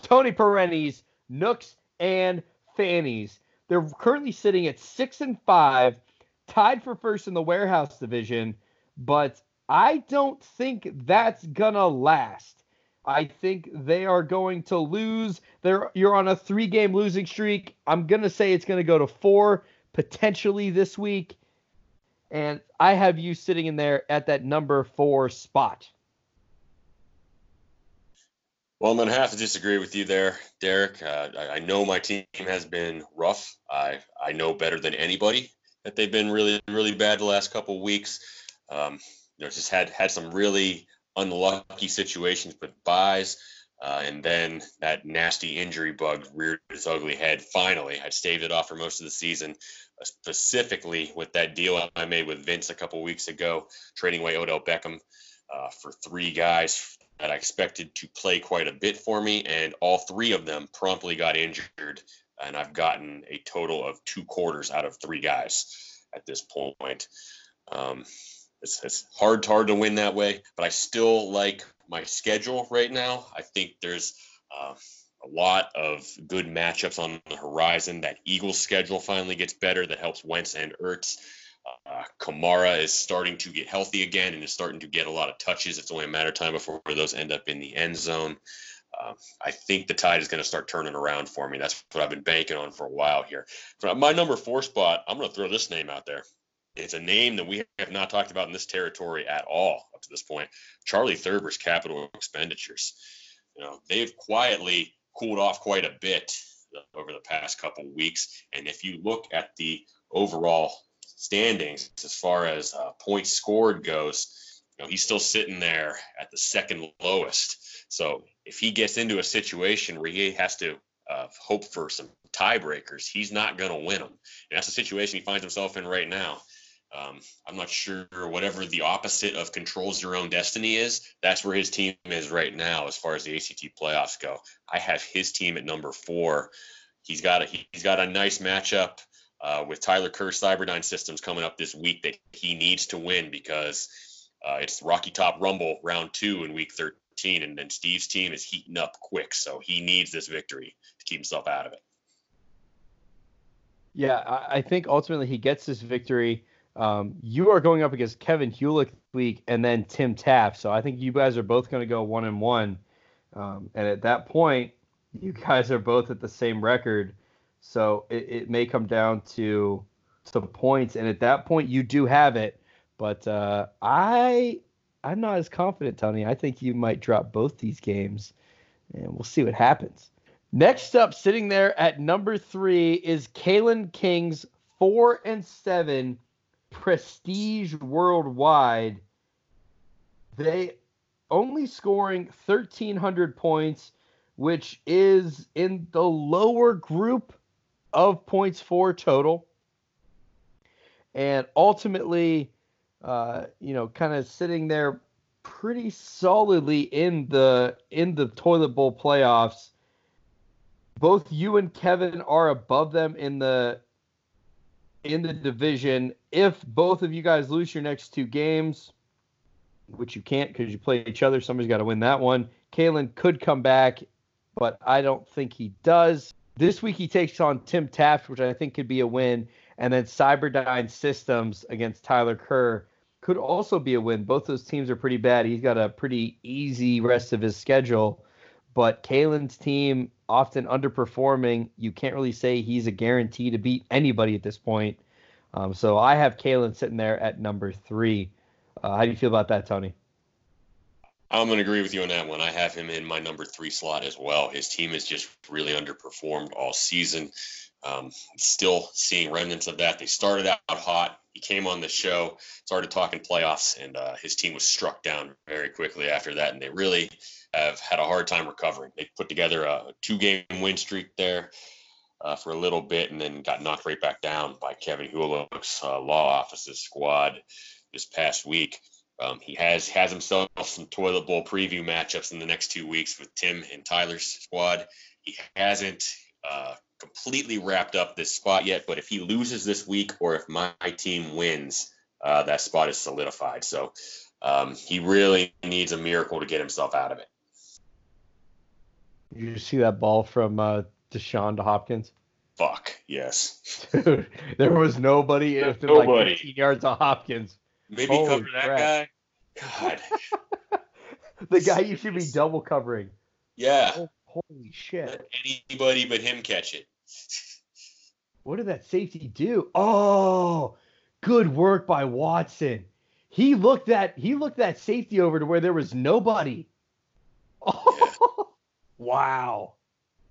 Tony Perenni's Nooks and Fannies. They're currently sitting at six and five, tied for first in the warehouse division, but I don't think that's gonna last. I think they are going to lose. They're you're on a three-game losing streak. I'm gonna say it's gonna go to four potentially this week and I have you sitting in there at that number four spot. Well, I'm going to have to disagree with you there, Derek. Uh, I, I, know my team has been rough. I, I know better than anybody that they've been really, really bad the last couple weeks. Um, you know, just had had some really unlucky situations with byes. Uh, and then that nasty injury bug reared its ugly head. Finally, I'd staved it off for most of the season, specifically with that deal I made with Vince a couple weeks ago, trading away Odell Beckham uh, for three guys that I expected to play quite a bit for me, and all three of them promptly got injured. And I've gotten a total of two quarters out of three guys at this point. Um, it's, it's hard, hard to win that way, but I still like my schedule right now. I think there's uh, a lot of good matchups on the horizon. That Eagles schedule finally gets better. That helps Wentz and Ertz. Uh, Kamara is starting to get healthy again and is starting to get a lot of touches. It's only a matter of time before those end up in the end zone. Uh, I think the tide is going to start turning around for me. That's what I've been banking on for a while here. For my number four spot, I'm going to throw this name out there. It's a name that we have not talked about in this territory at all up to this point. Charlie Thurber's capital expenditures. You know, they've quietly cooled off quite a bit over the past couple weeks. And if you look at the overall standings as far as uh, points scored goes, you know, he's still sitting there at the second lowest. So if he gets into a situation where he has to uh, hope for some tiebreakers, he's not going to win them. And that's the situation he finds himself in right now. Um, I'm not sure whatever the opposite of controls your own destiny is. That's where his team is right now, as far as the ACT playoffs go. I have his team at number four. He's got a he's got a nice matchup uh, with Tyler Kerr Cyberdyne Systems coming up this week that he needs to win because uh, it's Rocky Top Rumble round two in week 13, and then Steve's team is heating up quick, so he needs this victory to keep himself out of it. Yeah, I think ultimately he gets this victory um, you are going up against Kevin Hulick week and then Tim Taft. So I think you guys are both going to go one and one. Um, and at that point, you guys are both at the same record. So it, it may come down to some points. And at that point, you do have it. But uh, I I'm not as confident, Tony. I think you might drop both these games, and we'll see what happens. Next up, sitting there at number three is Kalen King's four and seven prestige worldwide. They only scoring 1,300 points, which is in the lower group of points for total. and ultimately, uh, you know, kind of sitting there pretty solidly in the in the toilet bowl playoffs. Both you and Kevin are above them in the in the division. If both of you guys lose your next two games, which you can't because you play each other, somebody's got to win that one. Kalen could come back, but I don't think he does. This week he takes on Tim Taft, which I think could be a win, and then Cyberdyne Systems against Tyler Kerr could also be a win. Both those teams are pretty bad. He's got a pretty easy rest of his schedule, but Kalen's team often underperforming. You can't really say he's a guarantee to beat anybody at this point. Um, so I have Kalen sitting there at number three. Uh, how do you feel about that, Tony? I'm going to agree with you on that one. I have him in my number three slot as well. His team has just really underperformed all season. Um, still seeing remnants of that. They started out hot. He came on the show, started talking playoffs, and uh, his team was struck down very quickly after that. And they really have had a hard time recovering. They put together a two game win streak there uh, for a little bit and then got knocked right back down by Kevin Hulick's uh, law office's squad this past week. Um, he has has himself some toilet bowl preview matchups in the next two weeks with Tim and Tyler's squad. He hasn't uh, completely wrapped up this spot yet, but if he loses this week or if my team wins, uh, that spot is solidified. So um, he really needs a miracle to get himself out of it. You see that ball from uh, Deshaun to Hopkins? Fuck yes. *laughs* Dude, there was nobody within Nobody. like 15 yards of Hopkins. Maybe Holy cover that crap. guy. *laughs* God, The guy you should be double covering. yeah. Oh, holy shit. Let anybody but him catch it. *laughs* What did that safety do? Oh, good work by Watson. He looked that he looked that safety over to where there was nobody. *laughs* Oh, wow.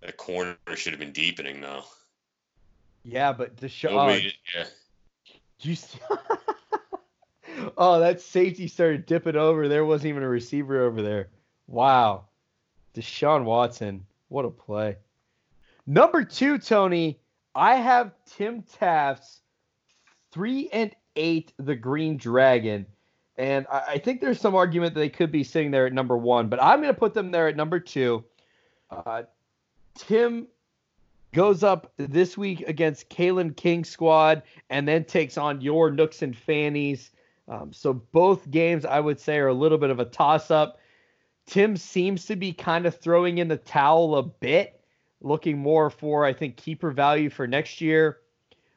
That corner should have been deepening though. Yeah, but Deshaun. Nobody, oh. yeah. Did you see? *laughs* oh, that safety started dipping over. There wasn't even a receiver over there. Wow. Deshaun Watson. What a play. Number two, Tony. I have Tim Taft's three and eight, the Green Dragon. And I, I think there's some argument that they could be sitting there at number one, but I'm going to put them there at number two. Uh, Tim goes up this week against Kalen King squad and then takes on your Nooks and Fannies. Um, so both games, I would say, are a little bit of a toss up. Tim seems to be kind of throwing in the towel a bit, looking more for, I think, keeper value for next year.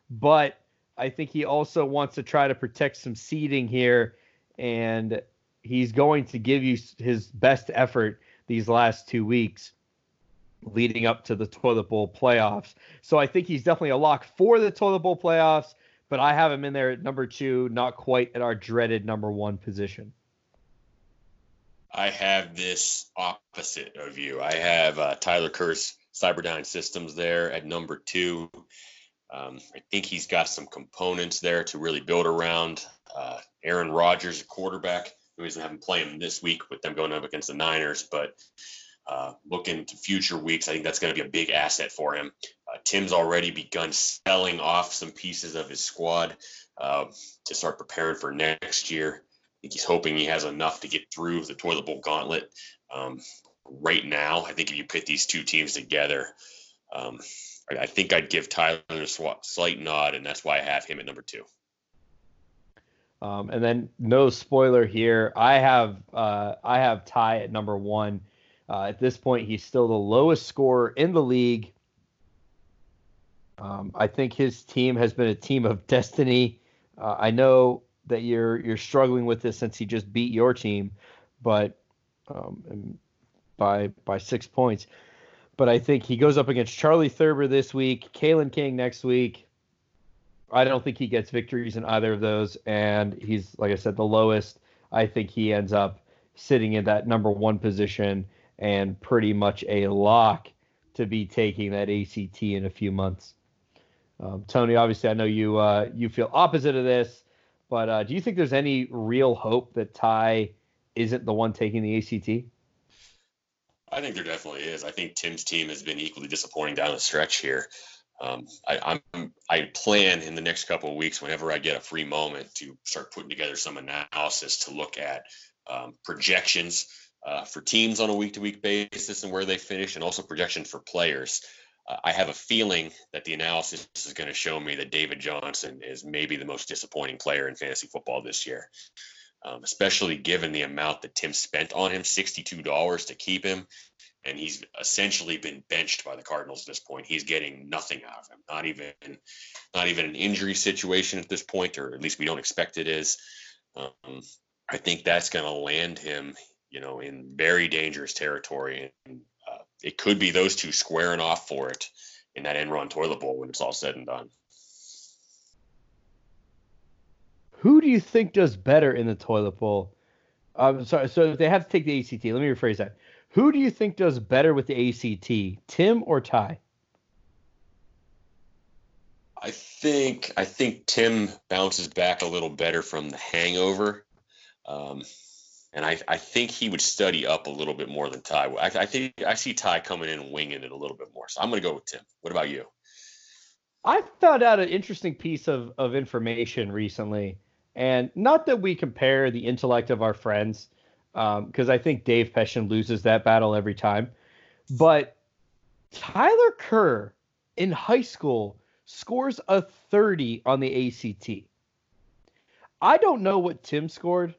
But I think he also wants to try to protect some seeding here, and he's going to give you his best effort these last two weeks leading up to the toilet bowl playoffs. So I think he's definitely a lock for the toilet bowl playoffs, but I have him in there at number two, not quite at our dreaded number one position. I have this opposite of you. I have uh, Tyler Kerr's Cyberdyne Systems there at number two. Um, I think he's got some components there to really build around. Uh, Aaron Rodgers, a quarterback, who isn't having play him this week with them going up against the Niners, but uh, looking to future weeks, I think that's going to be a big asset for him. Uh, Tim's already begun selling off some pieces of his squad uh, to start preparing for next year. Think he's hoping he has enough to get through the toilet bowl gauntlet. Um, right now, I think if you put these two teams together, um, I, I think I'd give Tyler a sw- slight nod, and that's why I have him at number two. Um, and then no spoiler here. I have uh, I have Ty at number one. Uh, at this point, he's still the lowest scorer in the league. Um, I think his team has been a team of destiny. Uh, I know that you're you're struggling with this since he just beat your team, but um, by by six points. But I think he goes up against Charlie Thurber this week, Kalen King next week. I don't think he gets victories in either of those, and he's like I said, the lowest. I think he ends up sitting in that number one position and pretty much a lock to be taking that ACT in a few months. Um, Tony, obviously, I know you uh, you feel opposite of this, but uh, do you think there's any real hope that Ty isn't the one taking the ACT? I think there definitely is. I think Tim's team has been equally disappointing down the stretch here. um, I, am I plan in the next couple of weeks, whenever I get a free moment, to start putting together some analysis to look at um, projections uh, for teams on a week-to-week basis and where they finish, and also projections for players. Uh, I have a feeling that the analysis is going to show me that David Johnson is maybe the most disappointing player in fantasy football this year, um, especially given the amount that Tim spent on him, sixty-two dollars to keep him, and he's essentially been benched by the Cardinals at this point. He's getting nothing out of him, not even not even an injury situation at this point, or at least we don't expect it is. Um, I think that's going to land him, you know, in very dangerous territory, and it could be those two squaring off for it in that Enron toilet bowl when it's all said and done. Who do you think does better in the toilet bowl? I'm sorry. So they have to take the ACT. Let me rephrase that. Who do you think does better with the ACT, Tim or Ty? I think I think Tim bounces back a little better from the hangover, um, and I, I think he would study up a little bit more than Ty. I, I think I see Ty coming in and winging it a little bit more. So I'm going to go with Tim. What about you? I found out an interesting piece of of information recently, and not that we compare the intellect of our friends because um, I think Dave Peshin loses that battle every time. But Tyler Kerr in high school scores a 30 on the ACT. I don't know what Tim scored.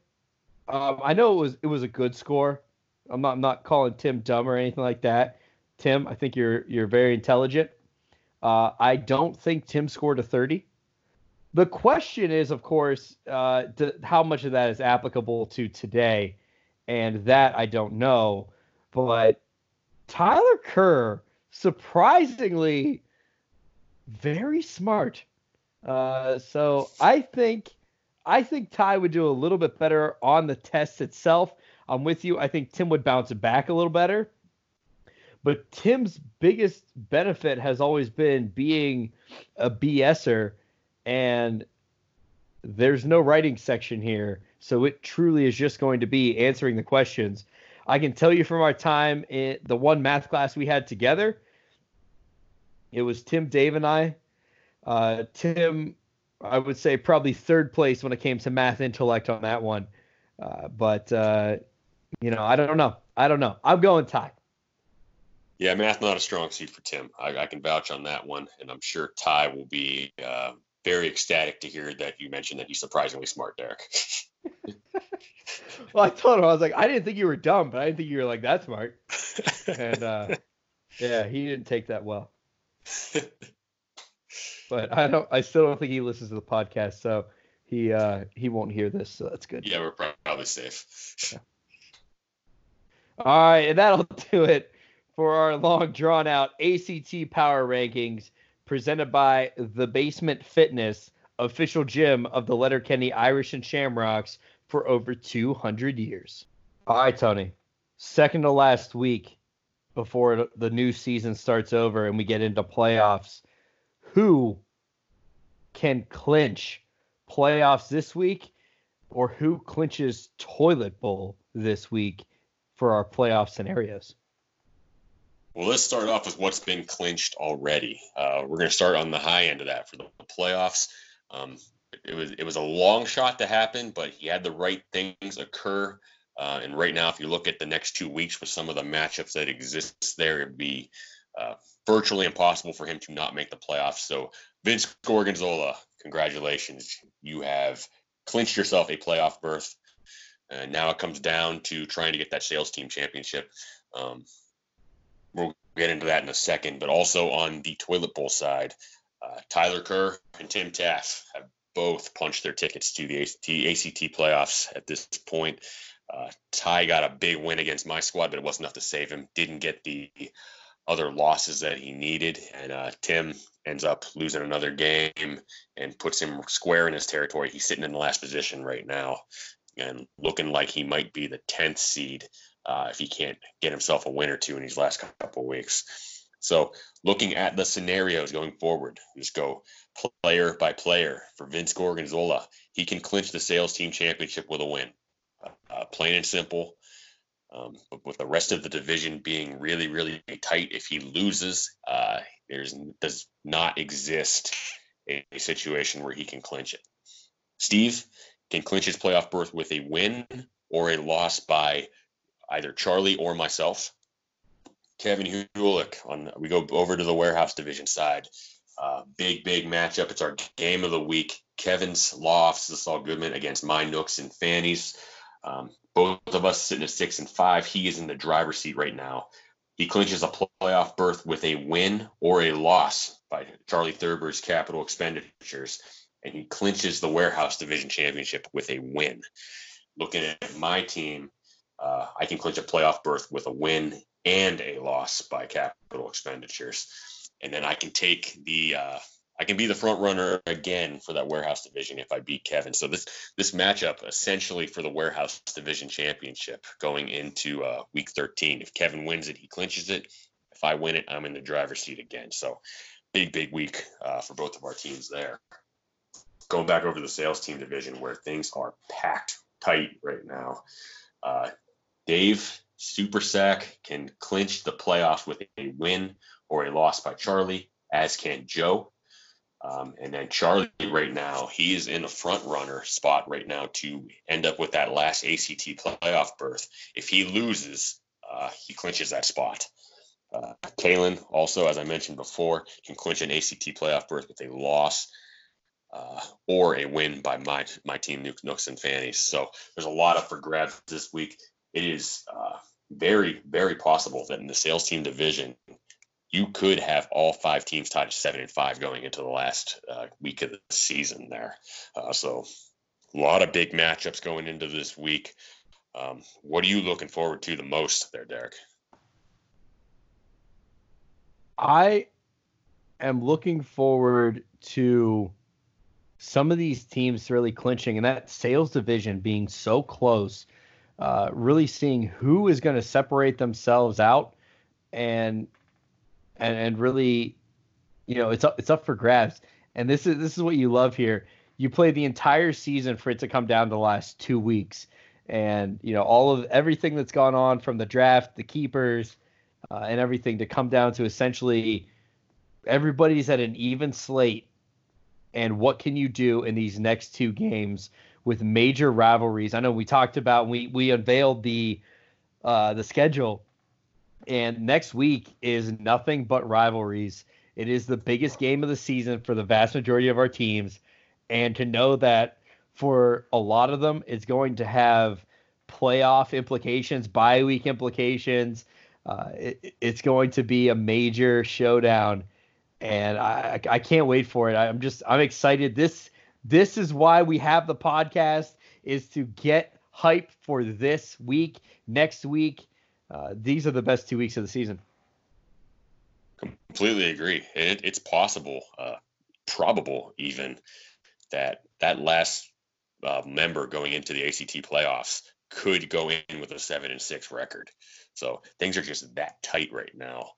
Um, I know it was it was a good score. I'm not I'm not calling Tim dumb or anything like that. Tim, I think you're you're very intelligent. Uh, I don't think Tim scored a 30. The question is, of course, uh, to, how much of that is applicable to today and that I don't know. But Tyler Kerr, surprisingly, very smart. Uh, so I think I think Ty would do a little bit better on the test itself. I'm with you. I think Tim would bounce it back a little better. But Tim's biggest benefit has always been being a BSer, and there's no writing section here. So it truly is just going to be answering the questions. I can tell you from our time in the one math class we had together, it was Tim, Dave, and I. Uh, Tim, I would say probably third place when it came to math intellect on that one. Uh, but, uh, you know, I don't know. I don't know. I'm going Ty. Yeah, math not a strong suit for Tim. I, I can vouch on that one, and I'm sure Ty will be uh, very ecstatic to hear that you mentioned that he's surprisingly smart, Derek. *laughs* well, I told him I was like, I didn't think you were dumb, but I didn't think you were like that smart. and uh, *laughs* yeah, he didn't take that well. *laughs* but I don't. I still don't think he listens to the podcast, so he uh, he won't hear this. So that's good. Yeah, we're probably safe. Yeah. All right, and that'll *laughs* do it for our long drawn out ACT power rankings presented by the Basement Fitness, official gym of the Letterkenny Irish and Shamrocks for over 200 years. All right, Tony. Second to last week before the new season starts over and we get into playoffs. Who can clinch playoffs this week or who clinches toilet bowl this week for our playoff scenarios? Well, let's start off with what's been clinched already. Uh, we're going to start on the high end of that for the playoffs. Um, it was it was a long shot to happen, but he had the right things occur. Uh, and right now, if you look at the next two weeks with some of the matchups that exist there, it'd be uh, virtually impossible for him to not make the playoffs. So, Vince Gorgonzola, congratulations! You have clinched yourself a playoff berth. And now it comes down to trying to get that sales team championship. Um, We'll get into that in a second. But also on the toilet bowl side, uh, Tyler Kerr and Tim Taft have both punched their tickets to the ACT, ACT playoffs at this point. Uh, Ty got a big win against my squad, but it wasn't enough to save him. Didn't get the other losses that he needed. And uh, Tim ends up losing another game and puts him square in his territory. He's sitting in the last position right now and looking like he might be the 10th seed uh, if he can't get himself a win or two in these last couple weeks. So, looking at the scenarios going forward, just go player by player for Vince Gorgonzola. He can clinch the sales team championship with a win, uh, plain and simple. Um, but with the rest of the division being really, really tight, if he loses, uh, There's does not exist a, a situation where he can clinch it. Steve can clinch his playoff berth with a win or a loss by either Charlie or myself. Kevin Hulick on we go over to the warehouse division side. Uh, big, big matchup. It's our game of the week. Kevin's Lofts, the Saul Goodman against my Nooks and Fannies. Um, both of us sitting at six and five. He is in the driver's seat right now. He clinches a playoff berth with a win or a loss by Charlie Thurber's capital expenditures, and he clinches the warehouse division championship with a win. Looking at my team, uh, I can clinch a playoff berth with a win and a loss by capital expenditures, and then I can take the uh, I can be the front runner again for that warehouse division if I beat Kevin. So this this matchup essentially for the warehouse division championship going into uh, week 13. If Kevin wins it, he clinches it. If I win it, I'm in the driver's seat again. So big big week uh, for both of our teams there. Going back over the sales team division where things are packed tight right now. Uh, Dave Super Sack can clinch the playoffs with a win or a loss by Charlie, as can Joe. Um, and then Charlie right now, he is in a front runner spot right now to end up with that last ACT playoff berth. If he loses, uh, he clinches that spot. Uh, Kalen also, as I mentioned before, can clinch an ACT playoff berth with a loss uh, or a win by my my team, Nooks and Fannies. So there's a lot up for grabs this week. It is uh, very, very possible that in the sales team division, you could have all five teams tied at seven and five going into the last uh, week of the season there. Uh, so a lot of big matchups going into this week. Um, what are you looking forward to the most there, Derek? I am looking forward to some of these teams really clinching and that sales division being so close. Uh, really seeing who is going to separate themselves out and and and really, you know, it's up it's up for grabs. And this is this is what you love here. You play the entire season for it to come down to the last two weeks, and you know all of everything that's gone on from the draft, the keepers, uh, and everything to come down to essentially everybody's at an even slate. And what can you do in these next two games with major rivalries? I know we talked about we we unveiled the uh, the schedule and next week is nothing but rivalries. It is the biggest game of the season for the vast majority of our teams. And to know that for a lot of them, it's going to have playoff implications, bye week implications. Uh, it, it's going to be a major showdown, and I, I can't wait for it. I'm just I'm excited. This this is why we have the podcast is to get hype for this week. Next week uh, these are the best two weeks of the season. Completely agree. It, it's possible, uh, probable even, that that last uh, member going into the ACT playoffs could go in with a seven and six record. So things are just that tight right now.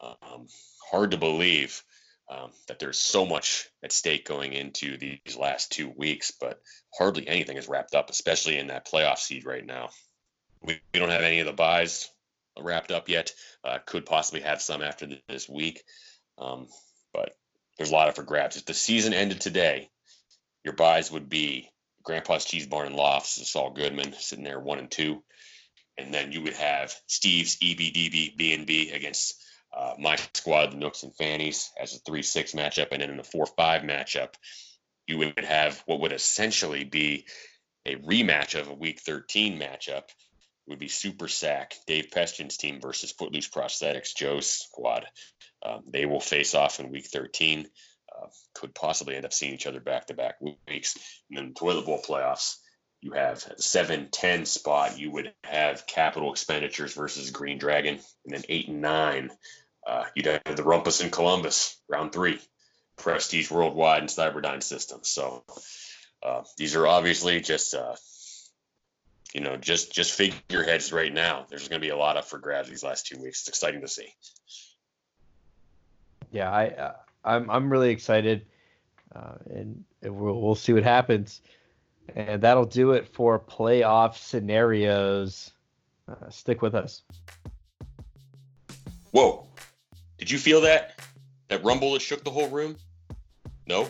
Um, hard to believe um, that there's so much at stake going into these last two weeks, but hardly anything is wrapped up, especially in that playoff seed right now. We, we don't have any of the byes wrapped up yet. Uh, could possibly have some after this week, um, but there's a lot of for grabs. If the season ended today, your byes would be Grandpa's Cheese Barn and Lofts, Saul Goodman sitting there one and two, and then you would have Steve's EBDB B and B against uh, my squad, the Nooks and Fannies, as a three-six matchup, and then in the four-five matchup, you would have what would essentially be a rematch of a Week 13 matchup would be Super Sack, Dave Peston's team versus Footloose Prosthetics, Joe's squad. Um, they will face off in week 13. Uh, could possibly end up seeing each other back to back weeks. And then Toilet Bowl playoffs, you have 7 10 spot. You would have capital expenditures versus Green Dragon. And then 8 and 9, uh, you'd have the Rumpus in Columbus, round three, Prestige Worldwide and Cyberdyne Systems. So uh, these are obviously just uh, you know, just just figureheads right now. There's going to be a lot up for grabs these last two weeks. It's exciting to see. Yeah, I uh, I'm I'm really excited, uh, and we'll we'll see what happens, and that'll do it for playoff scenarios. Uh, stick with us. Whoa! Did you feel that? That rumble that shook the whole room? No?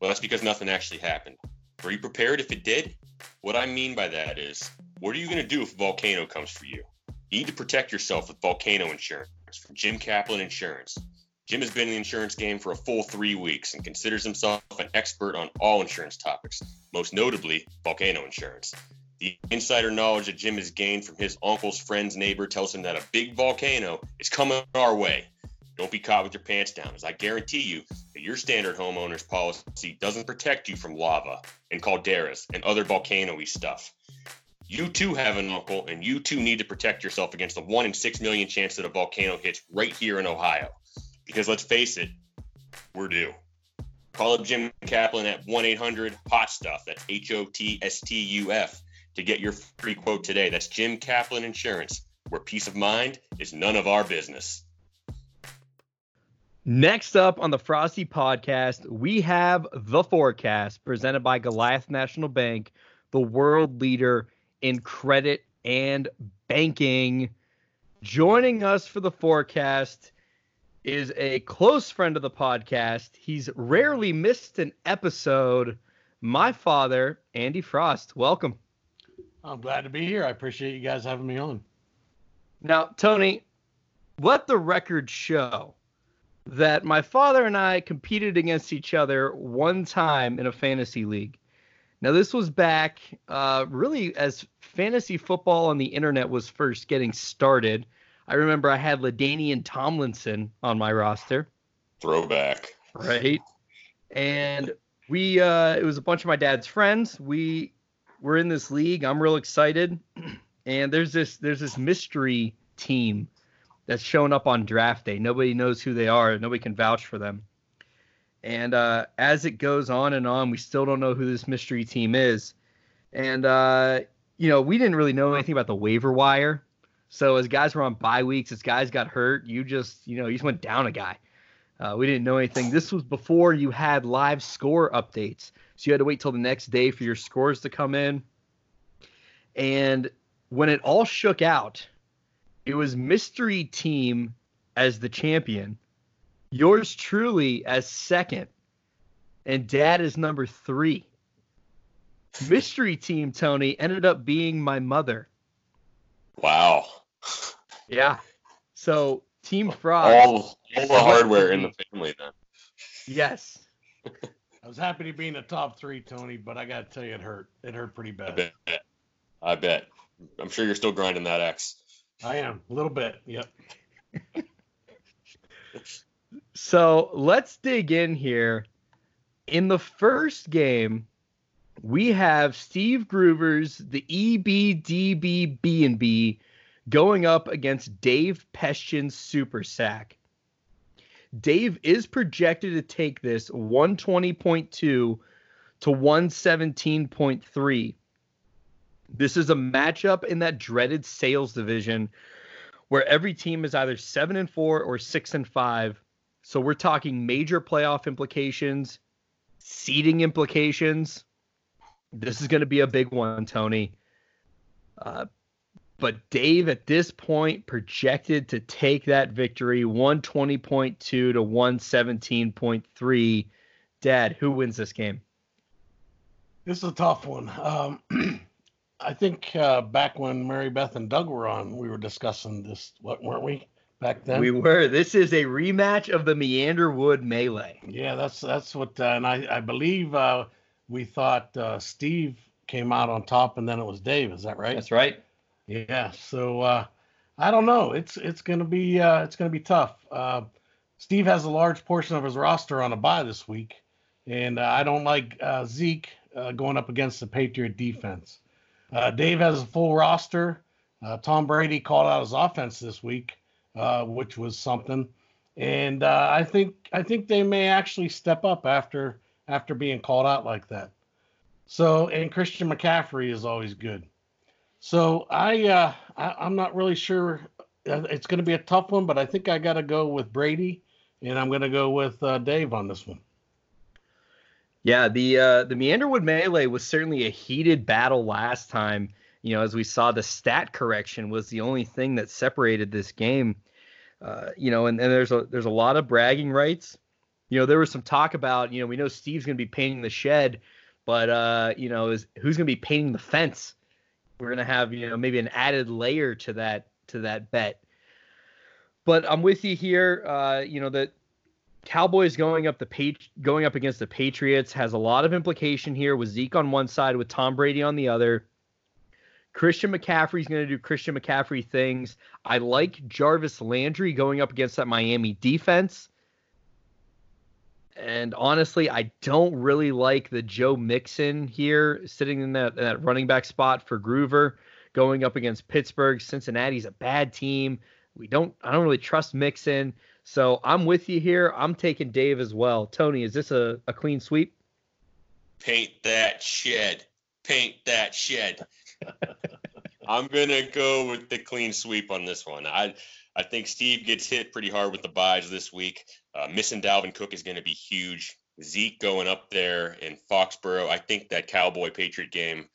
Well, that's because nothing actually happened. Were you prepared if it did? What I mean by that is, what are you going to do if a volcano comes for you? You need to protect yourself with volcano insurance from Jim Kaplan Insurance. Jim has been in the insurance game for a full three weeks and considers himself an expert on all insurance topics, most notably volcano insurance. The insider knowledge that Jim has gained from his uncle's friend's neighbor tells him that a big volcano is coming our way. Don't be caught with your pants down, as I guarantee you that your standard homeowner's policy doesn't protect you from lava and calderas and other volcano stuff. You too have an uncle, and you too need to protect yourself against the one in six million chance that a volcano hits right here in Ohio. Because let's face it, we're due. Call up Jim Kaplan at 1 800 HOT STUFF. That's H O T S T U F to get your free quote today. That's Jim Kaplan Insurance, where peace of mind is none of our business. Next up on the Frosty podcast, we have the forecast presented by Goliath National Bank, the world leader in credit and banking. Joining us for the forecast is a close friend of the podcast. He's rarely missed an episode. My father, Andy Frost. Welcome. I'm glad to be here. I appreciate you guys having me on. Now, Tony, let the record show that my father and I competed against each other one time in a fantasy league. Now, this was back uh, really as fantasy football on the internet was first getting started. I remember I had LaDainian Tomlinson on my roster. Throwback. Right. And we, uh, it was a bunch of my dad's friends. We were in this league. I'm real excited. *clears throat* And there's this, there's this mystery team that's showing up on draft day. Nobody knows who they are. Nobody can vouch for them. And uh, as it goes on and on, we still don't know who this mystery team is. And uh, you know, we didn't really know anything about the waiver wire. So as guys were on bye weeks, as guys got hurt, you just you know you just went down a guy. Uh, we didn't know anything. This was before you had live score updates, so you had to wait till the next day for your scores to come in. And when it all shook out, it was mystery team as the champion, yours truly as second, and dad is number three. Mystery team Tony ended up being my mother. Wow. Yeah. So Team Frog. All, all the hardware in the family then. Yes. I was happy to be in the top three, Tony, but I got to tell you, it hurt. It hurt pretty bad. I bad. bet. I bet. I'm sure you're still grinding that X. I am a little bit. Yep. *laughs* So let's dig in here. In the first game, we have Steve Groover's the E EBDB B&B going up against Dave Peshchin's Super Sack. Dave is projected to take this 120.2 to 117.3. This is a matchup in that dreaded sales division where every team is either 7 and 4 or 6 and 5. So we're talking major playoff implications, seeding implications. This is going to be a big one, Tony. Uh, but Dave, at this point, projected to take that victory 120.2 to 117.3. Dad, who wins this game? This is a tough one. Um, *clears throat* I think uh, back when Mary Beth and Doug were on, we were discussing this, what weren't we? Back then. We were. This is a rematch of the Meanderwood Melee. Yeah, that's that's what, uh, and I I believe uh, we thought uh, Steve came out on top, and then it was Dave. Is that right? That's right. Yeah. So uh, I don't know. It's it's gonna be uh, it's gonna be tough. Uh, Steve has a large portion of his roster on a bye this week, and uh, I don't like uh, Zeke uh, going up against the Patriot defense. Uh, Dave has a full roster. Uh, Tom Brady called out his offense this week, uh, which was something, and uh, I think I think they may actually step up after after being called out like that. So and Christian McCaffrey is always good. So I, uh, I I'm not really sure. Uh, It's going to be a tough one, but I think I got to go with Brady, and I'm going to go with Dave on this one. Yeah, the uh, the Meanderwood Melee was certainly a heated battle last time. You know, as we saw, the stat correction was the only thing that separated this game. Uh, you know, and, and there's a there's a lot of bragging rights. You know, there was some talk about, you know, we know Steve's going to be painting the shed, but uh, you know, is who's going to be painting the fence? We're going to have, you know, maybe an added layer to that to that bet. But I'm with you here. Uh, you know that Cowboys going up the page going up against the Patriots has a lot of implication here with Zeke on one side with Tom Brady on the other. Christian McCaffrey's going to do Christian McCaffrey things. I like Jarvis Landry going up against that Miami defense. And honestly, I don't really like the Joe Mixon here sitting in that, that running back spot for Groover going up against Pittsburgh. Cincinnati's a bad team. We don't I don't really trust Mixon. So I'm with you here. I'm taking Dave as well. Tony, is this a, a clean sweep? Paint that shed. Paint that shed. *laughs* I'm gonna go with the clean sweep on this one. I I think Steve gets hit pretty hard with the byes this week. Uh, missing Dalvin Cook is going to be huge. Zeke going up there in Foxborough. I think that Cowboy Patriot game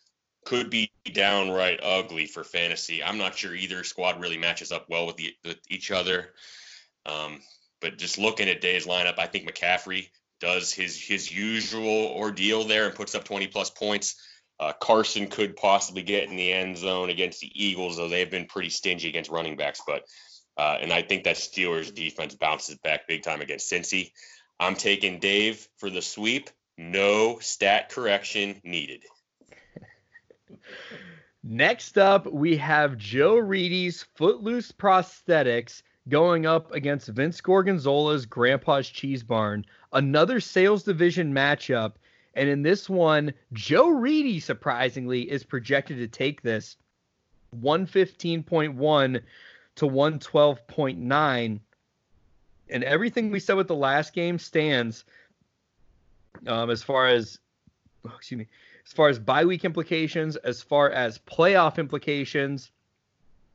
could be downright ugly for fantasy. I'm not sure either squad really matches up well with, the, with each other. Um, but just looking at Day's lineup, I think McCaffrey does his his usual ordeal there and puts up 20 plus points. Uh, Carson could possibly get in the end zone against the Eagles, though they've been pretty stingy against running backs. But uh, and I think that Steelers defense bounces back big time against Cincy. I'm taking Dave for the sweep. No stat correction needed. *laughs* Next up, we have Joe Reedy's Footloose Prosthetics going up against Vince Gorgonzola's Grandpa's Cheese Barn. Another sales division matchup. And in this one, Joe Reedy, surprisingly, is projected to take this 115.1 to 112.9. And everything we said with the last game stands um, as far as, oh, excuse me, as far as bye week implications, as far as playoff implications.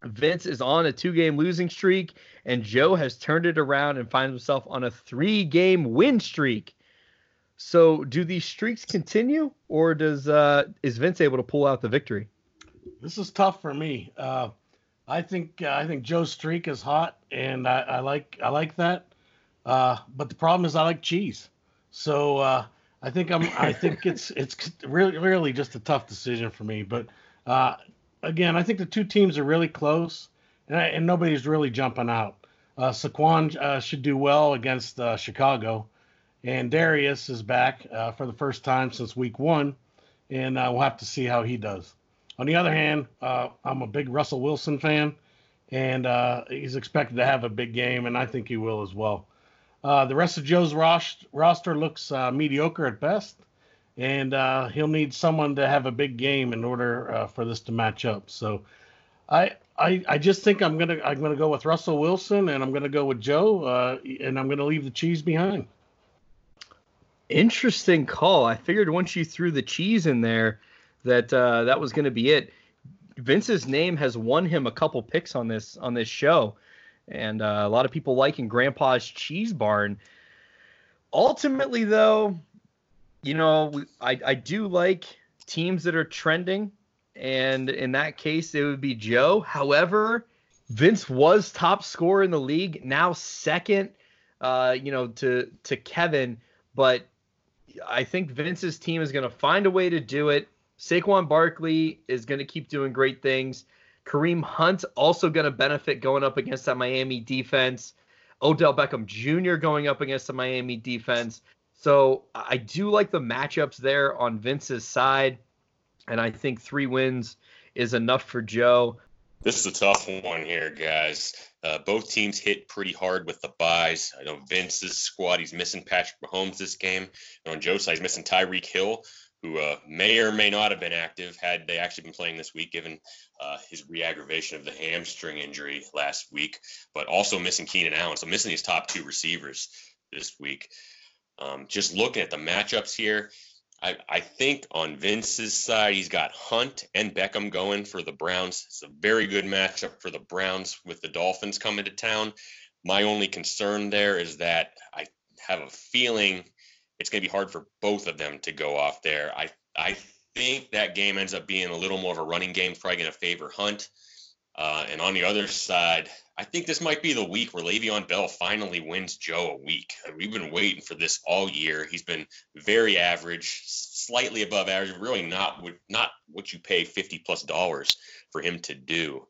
Vince is on a two game losing streak, and Joe has turned it around and finds himself on a three game win streak. So, do these streaks continue, or does uh, is Vince able to pull out the victory? This is tough for me. Uh, I think uh, I think Joe's streak is hot, and I, I like I like that. Uh, but the problem is I like cheese, so uh, I think I'm. I think it's it's *laughs* really really just a tough decision for me. But uh, again, I think the two teams are really close, and, I, and nobody's really jumping out. Uh, Saquon uh, should do well against uh, Chicago, and Darius is back uh, for the first time since Week One, and uh, we'll have to see how he does. On the other hand, uh, I'm a big Russell Wilson fan, and uh, he's expected to have a big game, and I think he will as well. The rest of Joe's roster looks mediocre at best, and uh, he'll need someone to have a big game in order uh, for this to match up. So, I, I I just think I'm gonna I'm gonna go with Russell Wilson, and I'm gonna go with Joe, uh, and I'm gonna leave the cheese behind. Interesting call. I figured once you threw the cheese in there, that uh, that was to be it. Vince's name has won him a couple picks on this on this show and uh, a lot of people liking Grandpa's Cheese Barn. Ultimately, though, you know, I, I do like teams that are trending, and in that case, it would be Joe. However, Vince was top scorer in the league, now second, uh, you know, to to Kevin, but I think Vince's team is going to find a way to do it. Saquon Barkley is going to keep doing great things. Kareem Hunt also going to benefit going up against that Miami defense. Odell Beckham Jr. going up against the Miami defense. So I do like the matchups there on Vince's side. And I think three wins is enough for Joe. This is a tough one here, guys. Uh, both teams hit pretty hard with the byes. I know Vince's squad, he's missing Patrick Mahomes this game. And on Joe's side, he's missing Tyreek Hill, who uh, may or may not have been active had they actually been playing this week, given uh, his re-aggravation of the hamstring injury last week, but also missing Keenan Allen. So missing these top two receivers this week. Um, just looking at the matchups here, I, I, think on Vince's side, he's got Hunt and Beckham going for the Browns. It's a very good matchup for the Browns with the Dolphins coming to town. My only concern there is that I have a feeling it's going to be hard for both of them to go off there. I I think that game ends up being a little more of a running game, probably going to favor Hunt. Uh, and on the other side, I think this might be the week where Le'Veon Bell finally wins Joe a week. We've been waiting for this all year. He's been very average, slightly above average, really not not what you pay fifty plus dollars for him to do.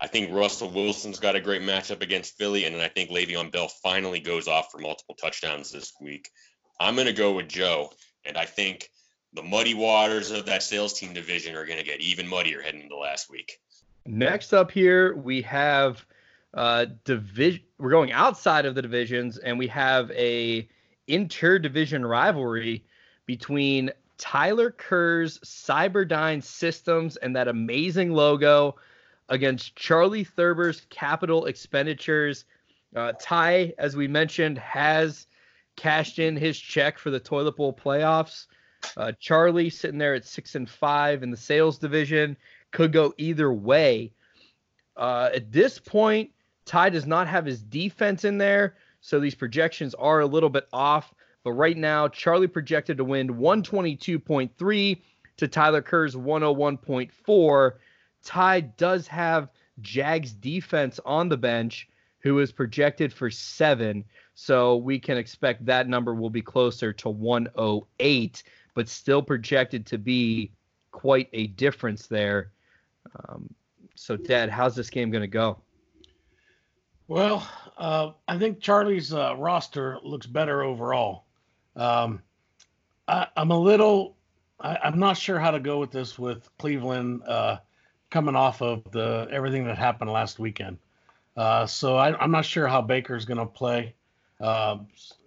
I think Russell Wilson's got a great matchup against Philly, and I think Le'Veon Bell finally goes off for multiple touchdowns this week. I'm going to go with Joe, and I think the muddy waters of that sales team division are going to get even muddier heading into last week. Next up here, we have uh, division. We're going outside of the divisions, and we have a inter-division rivalry between Tyler Kerr's Cyberdyne Systems and that amazing logo against Charlie Thurber's capital expenditures. Uh, Ty, as we mentioned, has cashed in his check for the toilet bowl playoffs. Uh, Charlie sitting there at six and five in the sales division could go either way. Uh, at this point, Ty does not have his defense in there, so these projections are a little bit off. But right now, Charlie projected to win 122.3 to Tyler Kerr's 101.4. Ty does have Jags defense on the bench, who is projected for seven. So we can expect that number will be closer to 108, but still projected to be quite a difference there. Um, so, Dad, how's this game going to go? Well, uh, I think Charlie's uh, roster looks better overall. Um, I, am a little, I, am not sure how to go with this with Cleveland. Uh, coming off of the everything that happened last weekend. Uh, so I, am not sure how Baker's going to play. Uh,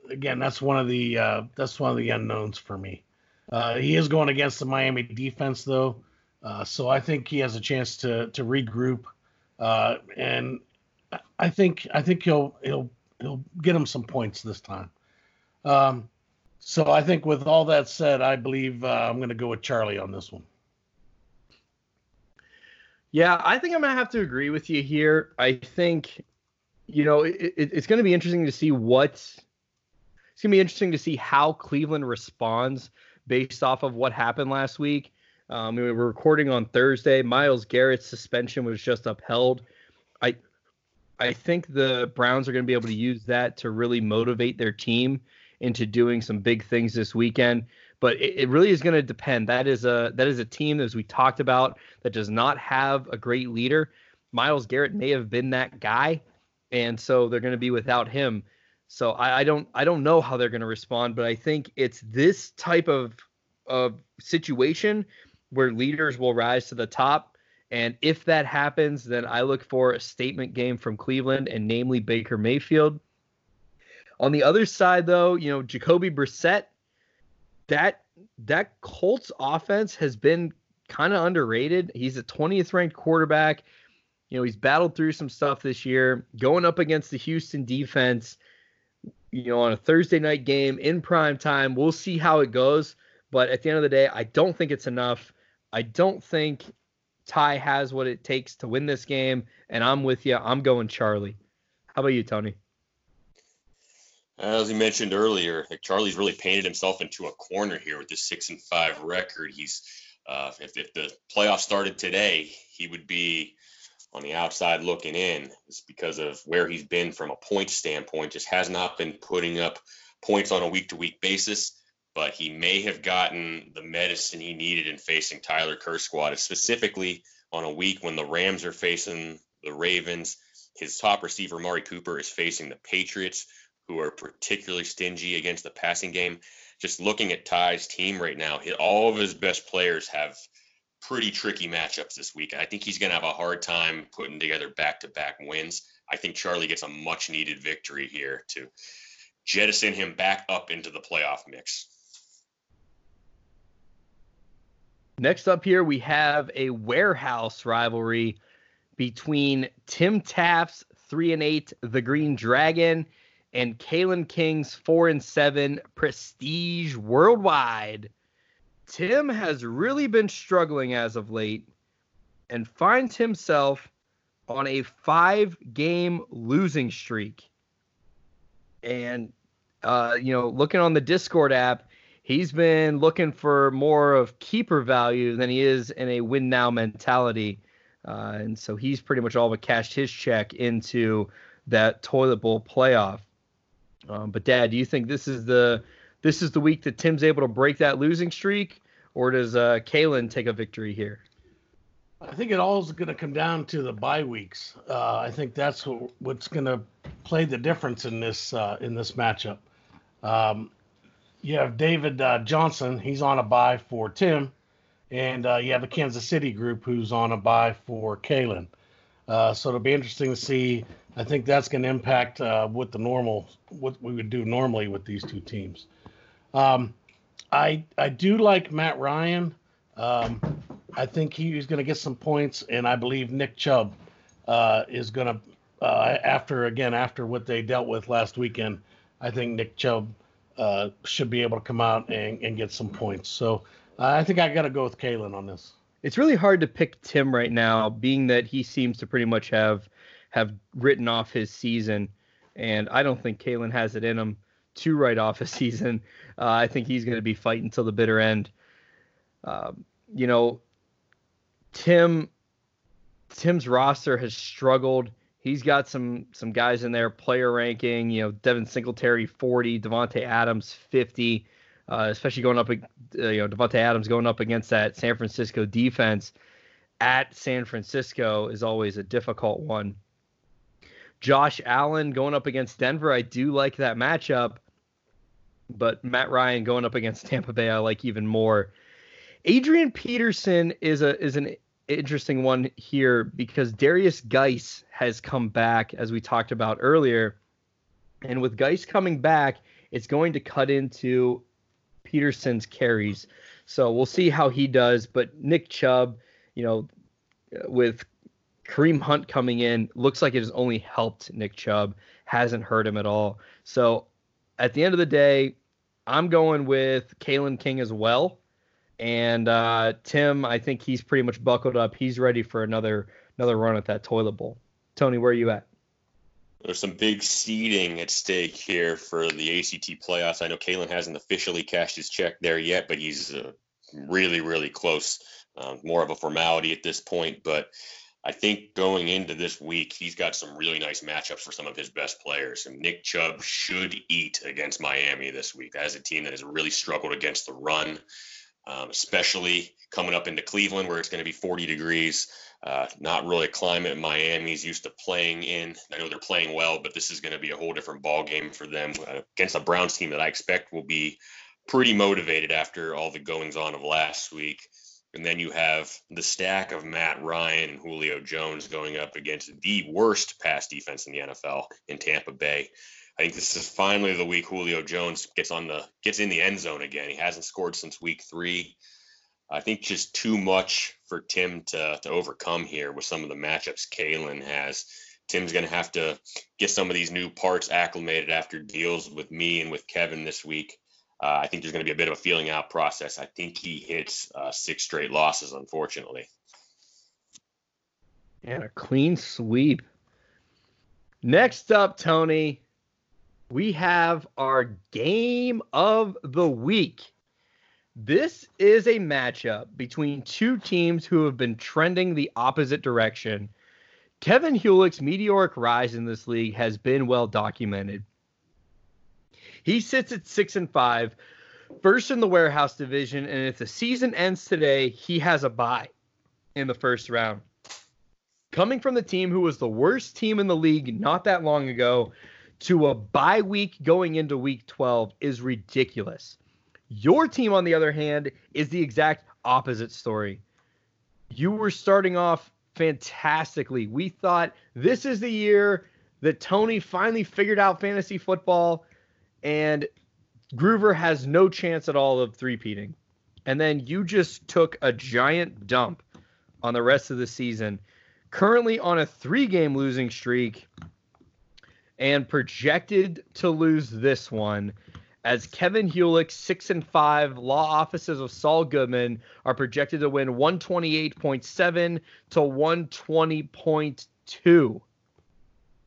again, that's one of the uh, that's one of the unknowns for me. Uh, he is going against the Miami defense though, uh, so I think he has a chance to to regroup, uh, and I think I think he'll he'll he'll get him some points this time. Um, so I think with all that said, I believe I'm going to go with Charlie on this one. Yeah, I think I'm gonna have to agree with you here. I think, you know, it, it, it's gonna be interesting to see what. It's gonna be interesting to see how Cleveland responds based off of what happened last week. Um, we were recording on Thursday. Myles Garrett's suspension was just upheld. I, I think the Browns are going to be able to use that to really motivate their team into doing some big things this weekend but it, it really is going to depend. That is a that is a team as we talked about that does not have a great leader. Myles Garrett may have been that guy, and so they're going to be without him. So I, I don't I don't know how they're going to respond, but I think it's this type of of situation where leaders will rise to the top. And if that happens, then I look for a statement game from Cleveland, and namely Baker Mayfield. On the other side, though, you know, Jacoby Brissett that that Colts offense has been kind of underrated. He's a 20th ranked quarterback. You know, he's battled through some stuff this year, going up against the Houston defense, you know, on a Thursday night game in prime time. We'll see how it goes. But at the end of the day, I don't think it's enough. I don't think Ty has what it takes to win this game. And I'm with you. I'm going Charlie. How about you, Tony? As you mentioned earlier, like Charlie's really painted himself into a corner here with this six and five record. He's uh, if, if the playoffs started today, he would be on the outside looking in. It's because of where he's been from a point standpoint. Just has not been putting up points on a week to week basis. But he may have gotten the medicine he needed in facing Tyler Kerr squad, specifically on a week when the Rams are facing the Ravens. His top receiver, Mari Cooper, is facing the Patriots who are particularly stingy against the passing game. Just looking at Ty's team right now, all of his best players have pretty tricky matchups this week. I think he's going to have a hard time putting together back to back wins. I think Charlie gets a much needed victory here to jettison him back up into the playoff mix. Next up here, we have a warehouse rivalry between Tim Taft's 3 and 8, the Green Dragon, and Kalen King's four and seven prestige worldwide. Tim has really been struggling as of late and finds himself on a five game losing streak. And, uh, you know, looking on the Discord app, he's been looking for more of keeper value than he is in a win now mentality. Uh, and so he's pretty much all but cashed his check into that toilet bowl playoff. Um, but Dad, do you think this is the this is the week that Tim's able to break that losing streak, or does uh, Kalen take a victory here? I think it all is going to come down to the bye weeks. Uh, I think that's what, what's going to play the difference in this uh, in this matchup. Um, you have David uh, Johnson; he's on a bye for Tim, and uh, you have the Kansas City group who's on a bye for Kalen. Uh, so it'll be interesting to see. I think that's going to impact uh, what the normal what we would do normally with these two teams. Um, I I do like Matt Ryan. Um, I think he's going to get some points, and I believe Nick Chubb uh, is going to, uh, after again after what they dealt with last weekend, I think Nick Chubb uh, should be able to come out and, and get some points. So uh, I think I got to go with Kalen on this. It's really hard to pick Tim right now, being that he seems to pretty much have have written off his season, and I don't think Kalen has it in him to write off a season. Uh, I think he's going to be fighting till the bitter end. Um, you know, Tim Tim's roster has struggled. He's got some some guys in there player ranking. You know, Devin Singletary 40, Davante Adams 50, uh, especially going up. Uh, you know, Davante Adams going up against that San Francisco defense at San Francisco is always a difficult one. Josh Allen going up against Denver, I do like that matchup, but Matt Ryan going up against Tampa Bay, I like even more. Adrian Peterson is a is an interesting one here because Darius Guice has come back, as we talked about earlier. And with Guice coming back, it's going to cut into Peterson's carries. So we'll see how he does. But Nick Chubb, you know, with Kareem Hunt coming in, looks like it has only helped Nick Chubb, hasn't hurt him at all. So at the end of the day, I'm going with Kalen King as well. And uh, Tim, I think he's pretty much buckled up. He's ready for another another run at that toilet bowl. Tony, where are you at? There's some big seeding at stake here for the ACT playoffs. I know Kalen hasn't officially cashed his check there yet, but he's uh, really, really close. Uh, more of a formality at this point, but I think going into this week, he's got some really nice matchups for some of his best players. And Nick Chubb should eat against Miami this week. That is a team that has really struggled against the run um, especially coming up into Cleveland where it's going to be 40 degrees. Uh, not really a climate Miami's used to playing in. I know they're playing well, but this is going to be a whole different ball game for them uh, against a Browns team that I expect will be pretty motivated after all the goings on of last week. And then you have the stack of Matt Ryan and Julio Jones going up against the worst pass defense in the NFL in Tampa Bay. I think this is finally the week Julio Jones gets on the gets in the end zone again. He hasn't scored since week three. I think just too much for Tim to to overcome here with some of the matchups Kalen has. Tim's going to have to get some of these new parts acclimated after deals with me and with Kevin this week. Uh, I think there's going to be a bit of a feeling out process. I think he hits uh, six straight losses, unfortunately. And a clean sweep. Next up, Tony, we have our game of the week. This is a matchup between two teams who have been trending the opposite direction. Kevin Hulick's meteoric rise in this league has been well documented. He sits at six and five, first in the warehouse division, and if the season ends today, he has a bye in the first round. Coming from the team who was the worst team in the league not that long ago, to a bye week going into week 12 is ridiculous. Your team, on the other hand, is the exact opposite story. You were starting off fantastically. We thought this is the year that Tony finally figured out fantasy football, and Groover has no chance at all of three-peating. And then you just took a giant dump on the rest of the season. Currently on a three game losing streak, and projected to lose this one as Kevin Hulick, six and five law offices of Saul Goodman are projected to win 128.7 to 120.2.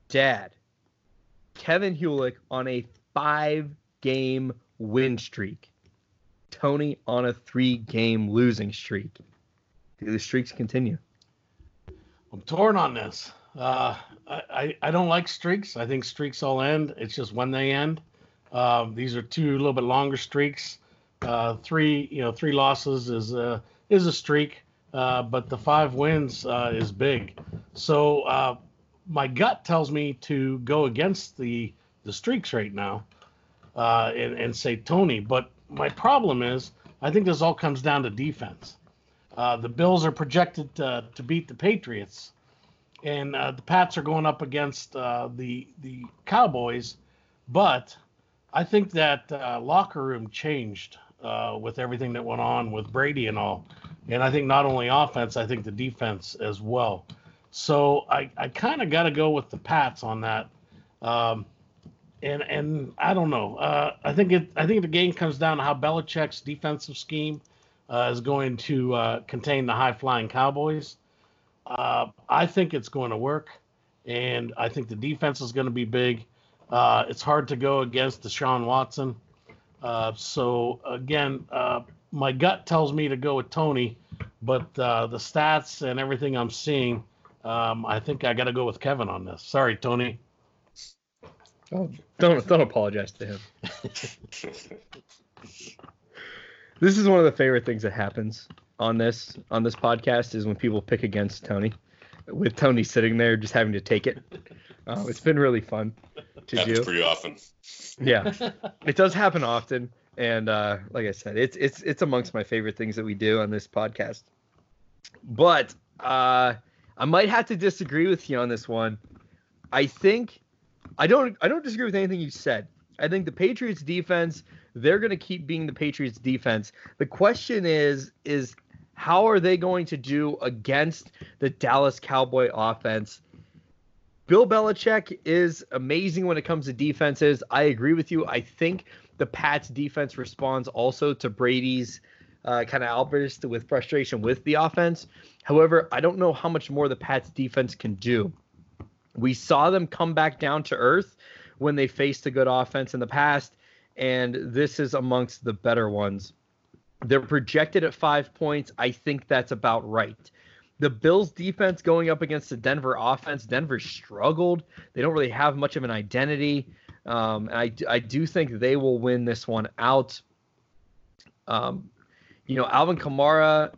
Dad, Kevin Hulick on a five game win streak. Tony on a three game losing streak. Do the streaks continue? I'm torn on this. Uh, I, I don't like streaks. I think streaks all end. It's just when they end. Um, these are two a little bit longer streaks. Uh, three, you know, three losses is a is a streak, uh, but the five wins uh, is big. So my gut tells me to go against the the streaks right now and, and say Tony. But my problem is I think this all comes down to defense. The Bills are projected to, to beat the Patriots, and uh, the Pats are going up against uh, the the Cowboys. But I think that uh, locker room changed uh, with everything that went on with Brady and all, and I think not only offense, I think the defense as well. So I, I kind of got to go with the Pats on that. Um, and and I don't know. Uh, I think it. I think the game comes down to how Belichick's defensive scheme uh, is going to contain the high flying Cowboys. Uh, I think it's going to work, and I think the defense is going to be big. Uh, it's hard to go against Deshaun Watson. Uh, so again, my gut tells me to go with Tony, but the stats and everything I'm seeing, um, I think I got to go with Kevin on this. Sorry, Tony. Oh, don't don't apologize to him. *laughs* this is one of the favorite things that happens on this on this podcast is when people pick against Tony, with Tony sitting there just having to take it. Uh, it's been really fun to Happens do. pretty often. Yeah, *laughs* it does happen often, and uh, like I said, it's it's it's amongst my favorite things that we do on this podcast. But uh, I might have to disagree with you on this one. I think I don't I don't disagree with anything you said. I think the Patriots defense, they're going to keep being the Patriots defense. The question is is how are they going to do against the Dallas Cowboy offense? Bill Belichick is amazing when it comes to defenses. I agree with you. I think the Pats defense responds also to Brady's uh, kind of outburst with frustration with the offense. However, I don't know how much more the Pats defense can do. We saw them come back down to earth when they faced a good offense in the past, and this is amongst the better ones. They're projected at five points. I think that's about right. The Bills defense going up against the Denver offense, Denver struggled. They don't really have much of an identity. Um, I, I do think they will win this one out. Um, you know, Alvin Kamara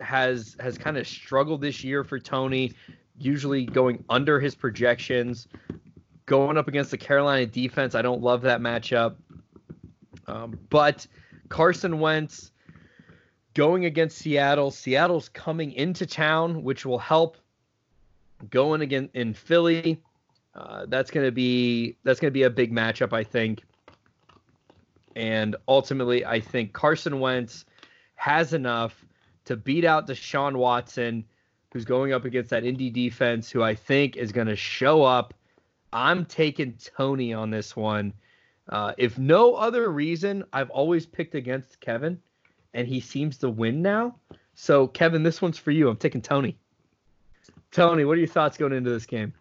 has has kind of struggled this year for Tony usually going under his projections. Going up against the Carolina defense, I don't love that matchup. Um, but Carson Wentz going against Seattle. Seattle's coming into town, which will help. Going again in Philly, uh, that's gonna be that's gonna be a big matchup, I think. And ultimately, I think Carson Wentz has enough to beat out Deshaun Watson who's going up against that Indy defense, who I think is going to show up. I'm taking Tony on this one. Uh, if no other reason, I've always picked against Kevin, and he seems to win now. So, Kevin, this one's for you. I'm taking Tony. Tony, what are your thoughts going into this game?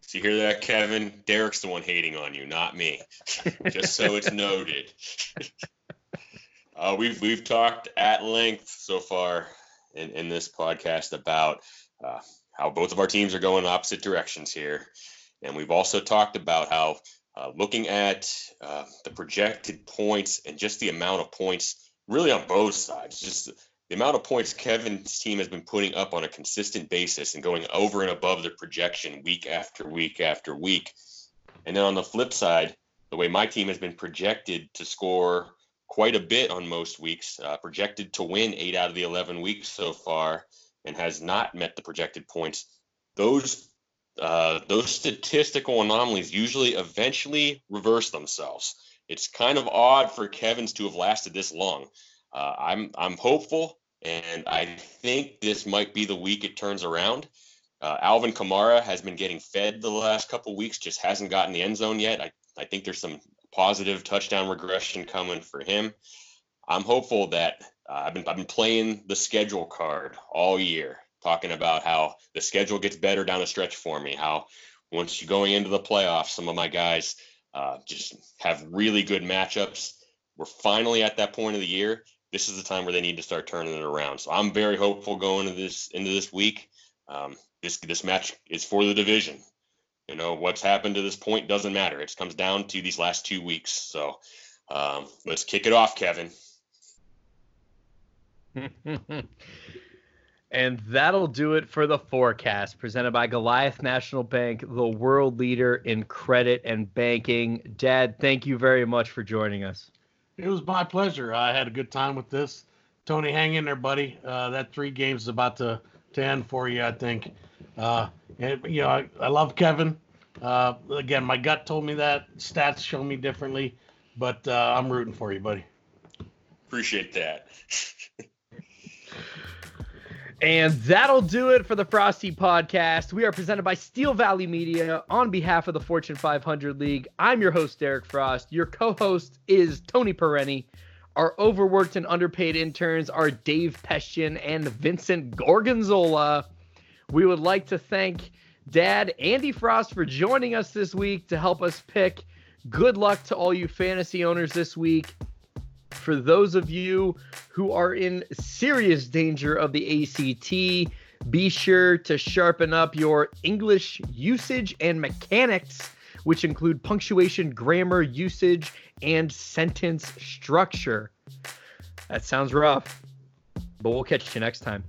So you hear that, Kevin? Derek's the one hating on you, not me. *laughs* Just so it's noted. *laughs* uh, we've we've talked at length so far in, in this podcast about uh, how both of our teams are going opposite directions here. And we've also talked about how uh, looking at uh, the projected points and just the amount of points, really on both sides, just the amount of points Kevin's team has been putting up on a consistent basis and going over and above their projection week after week after week. And then on the flip side, the way my team has been projected to score quite a bit on most weeks, uh, projected to win eight out of the 11 weeks so far, and has not met the projected points. Those uh, those statistical anomalies usually eventually reverse themselves. It's kind of odd for Kevin's to have lasted this long. Uh, I'm I'm hopeful, and I think this might be the week it turns around. Uh, Alvin Kamara has been getting fed the last couple weeks, just hasn't gotten the end zone yet. I, I think there's some positive touchdown regression coming for him. I'm hopeful that uh, I've been I've been playing the schedule card all year, talking about how the schedule gets better down the stretch for me. How once you're going into the playoffs, some of my guys uh, just have really good matchups. We're finally at that point of the year. This is the time where they need to start turning it around. So I'm very hopeful going into this into this week. Um, this this match is for the division. You know what's happened to this point doesn't matter. It comes down to these last two weeks. So um, let's kick it off, Kevin. *laughs* and that'll do it for the forecast presented by Goliath National Bank, the world leader in credit and banking. Dad, thank you very much for joining us. It was my pleasure. I had a good time with this. Tony, hang in there, buddy. Uh, that three games is about to, to end for you, I think. Uh, and, you know, I, I love Kevin. Uh, again, my gut told me that. Stats show me differently, but uh, I'm rooting for you, buddy. Appreciate that. *laughs* And that'll do it for the Frosty podcast. We are presented by Steel Valley Media on behalf of the Fortune 500 League. I'm your host, Derek Frost. Your co host is Tony Perenni. Our overworked and underpaid interns are Dave Pestian and Vincent Gorgonzola. We would like to thank Dad Andy Frost for joining us this week to help us pick. Good luck to all you fantasy owners this week for those of you who are in serious danger of the ACT, be sure to sharpen up your English usage and mechanics, which include punctuation, grammar, usage, and sentence structure. That sounds rough, but we'll catch you next time.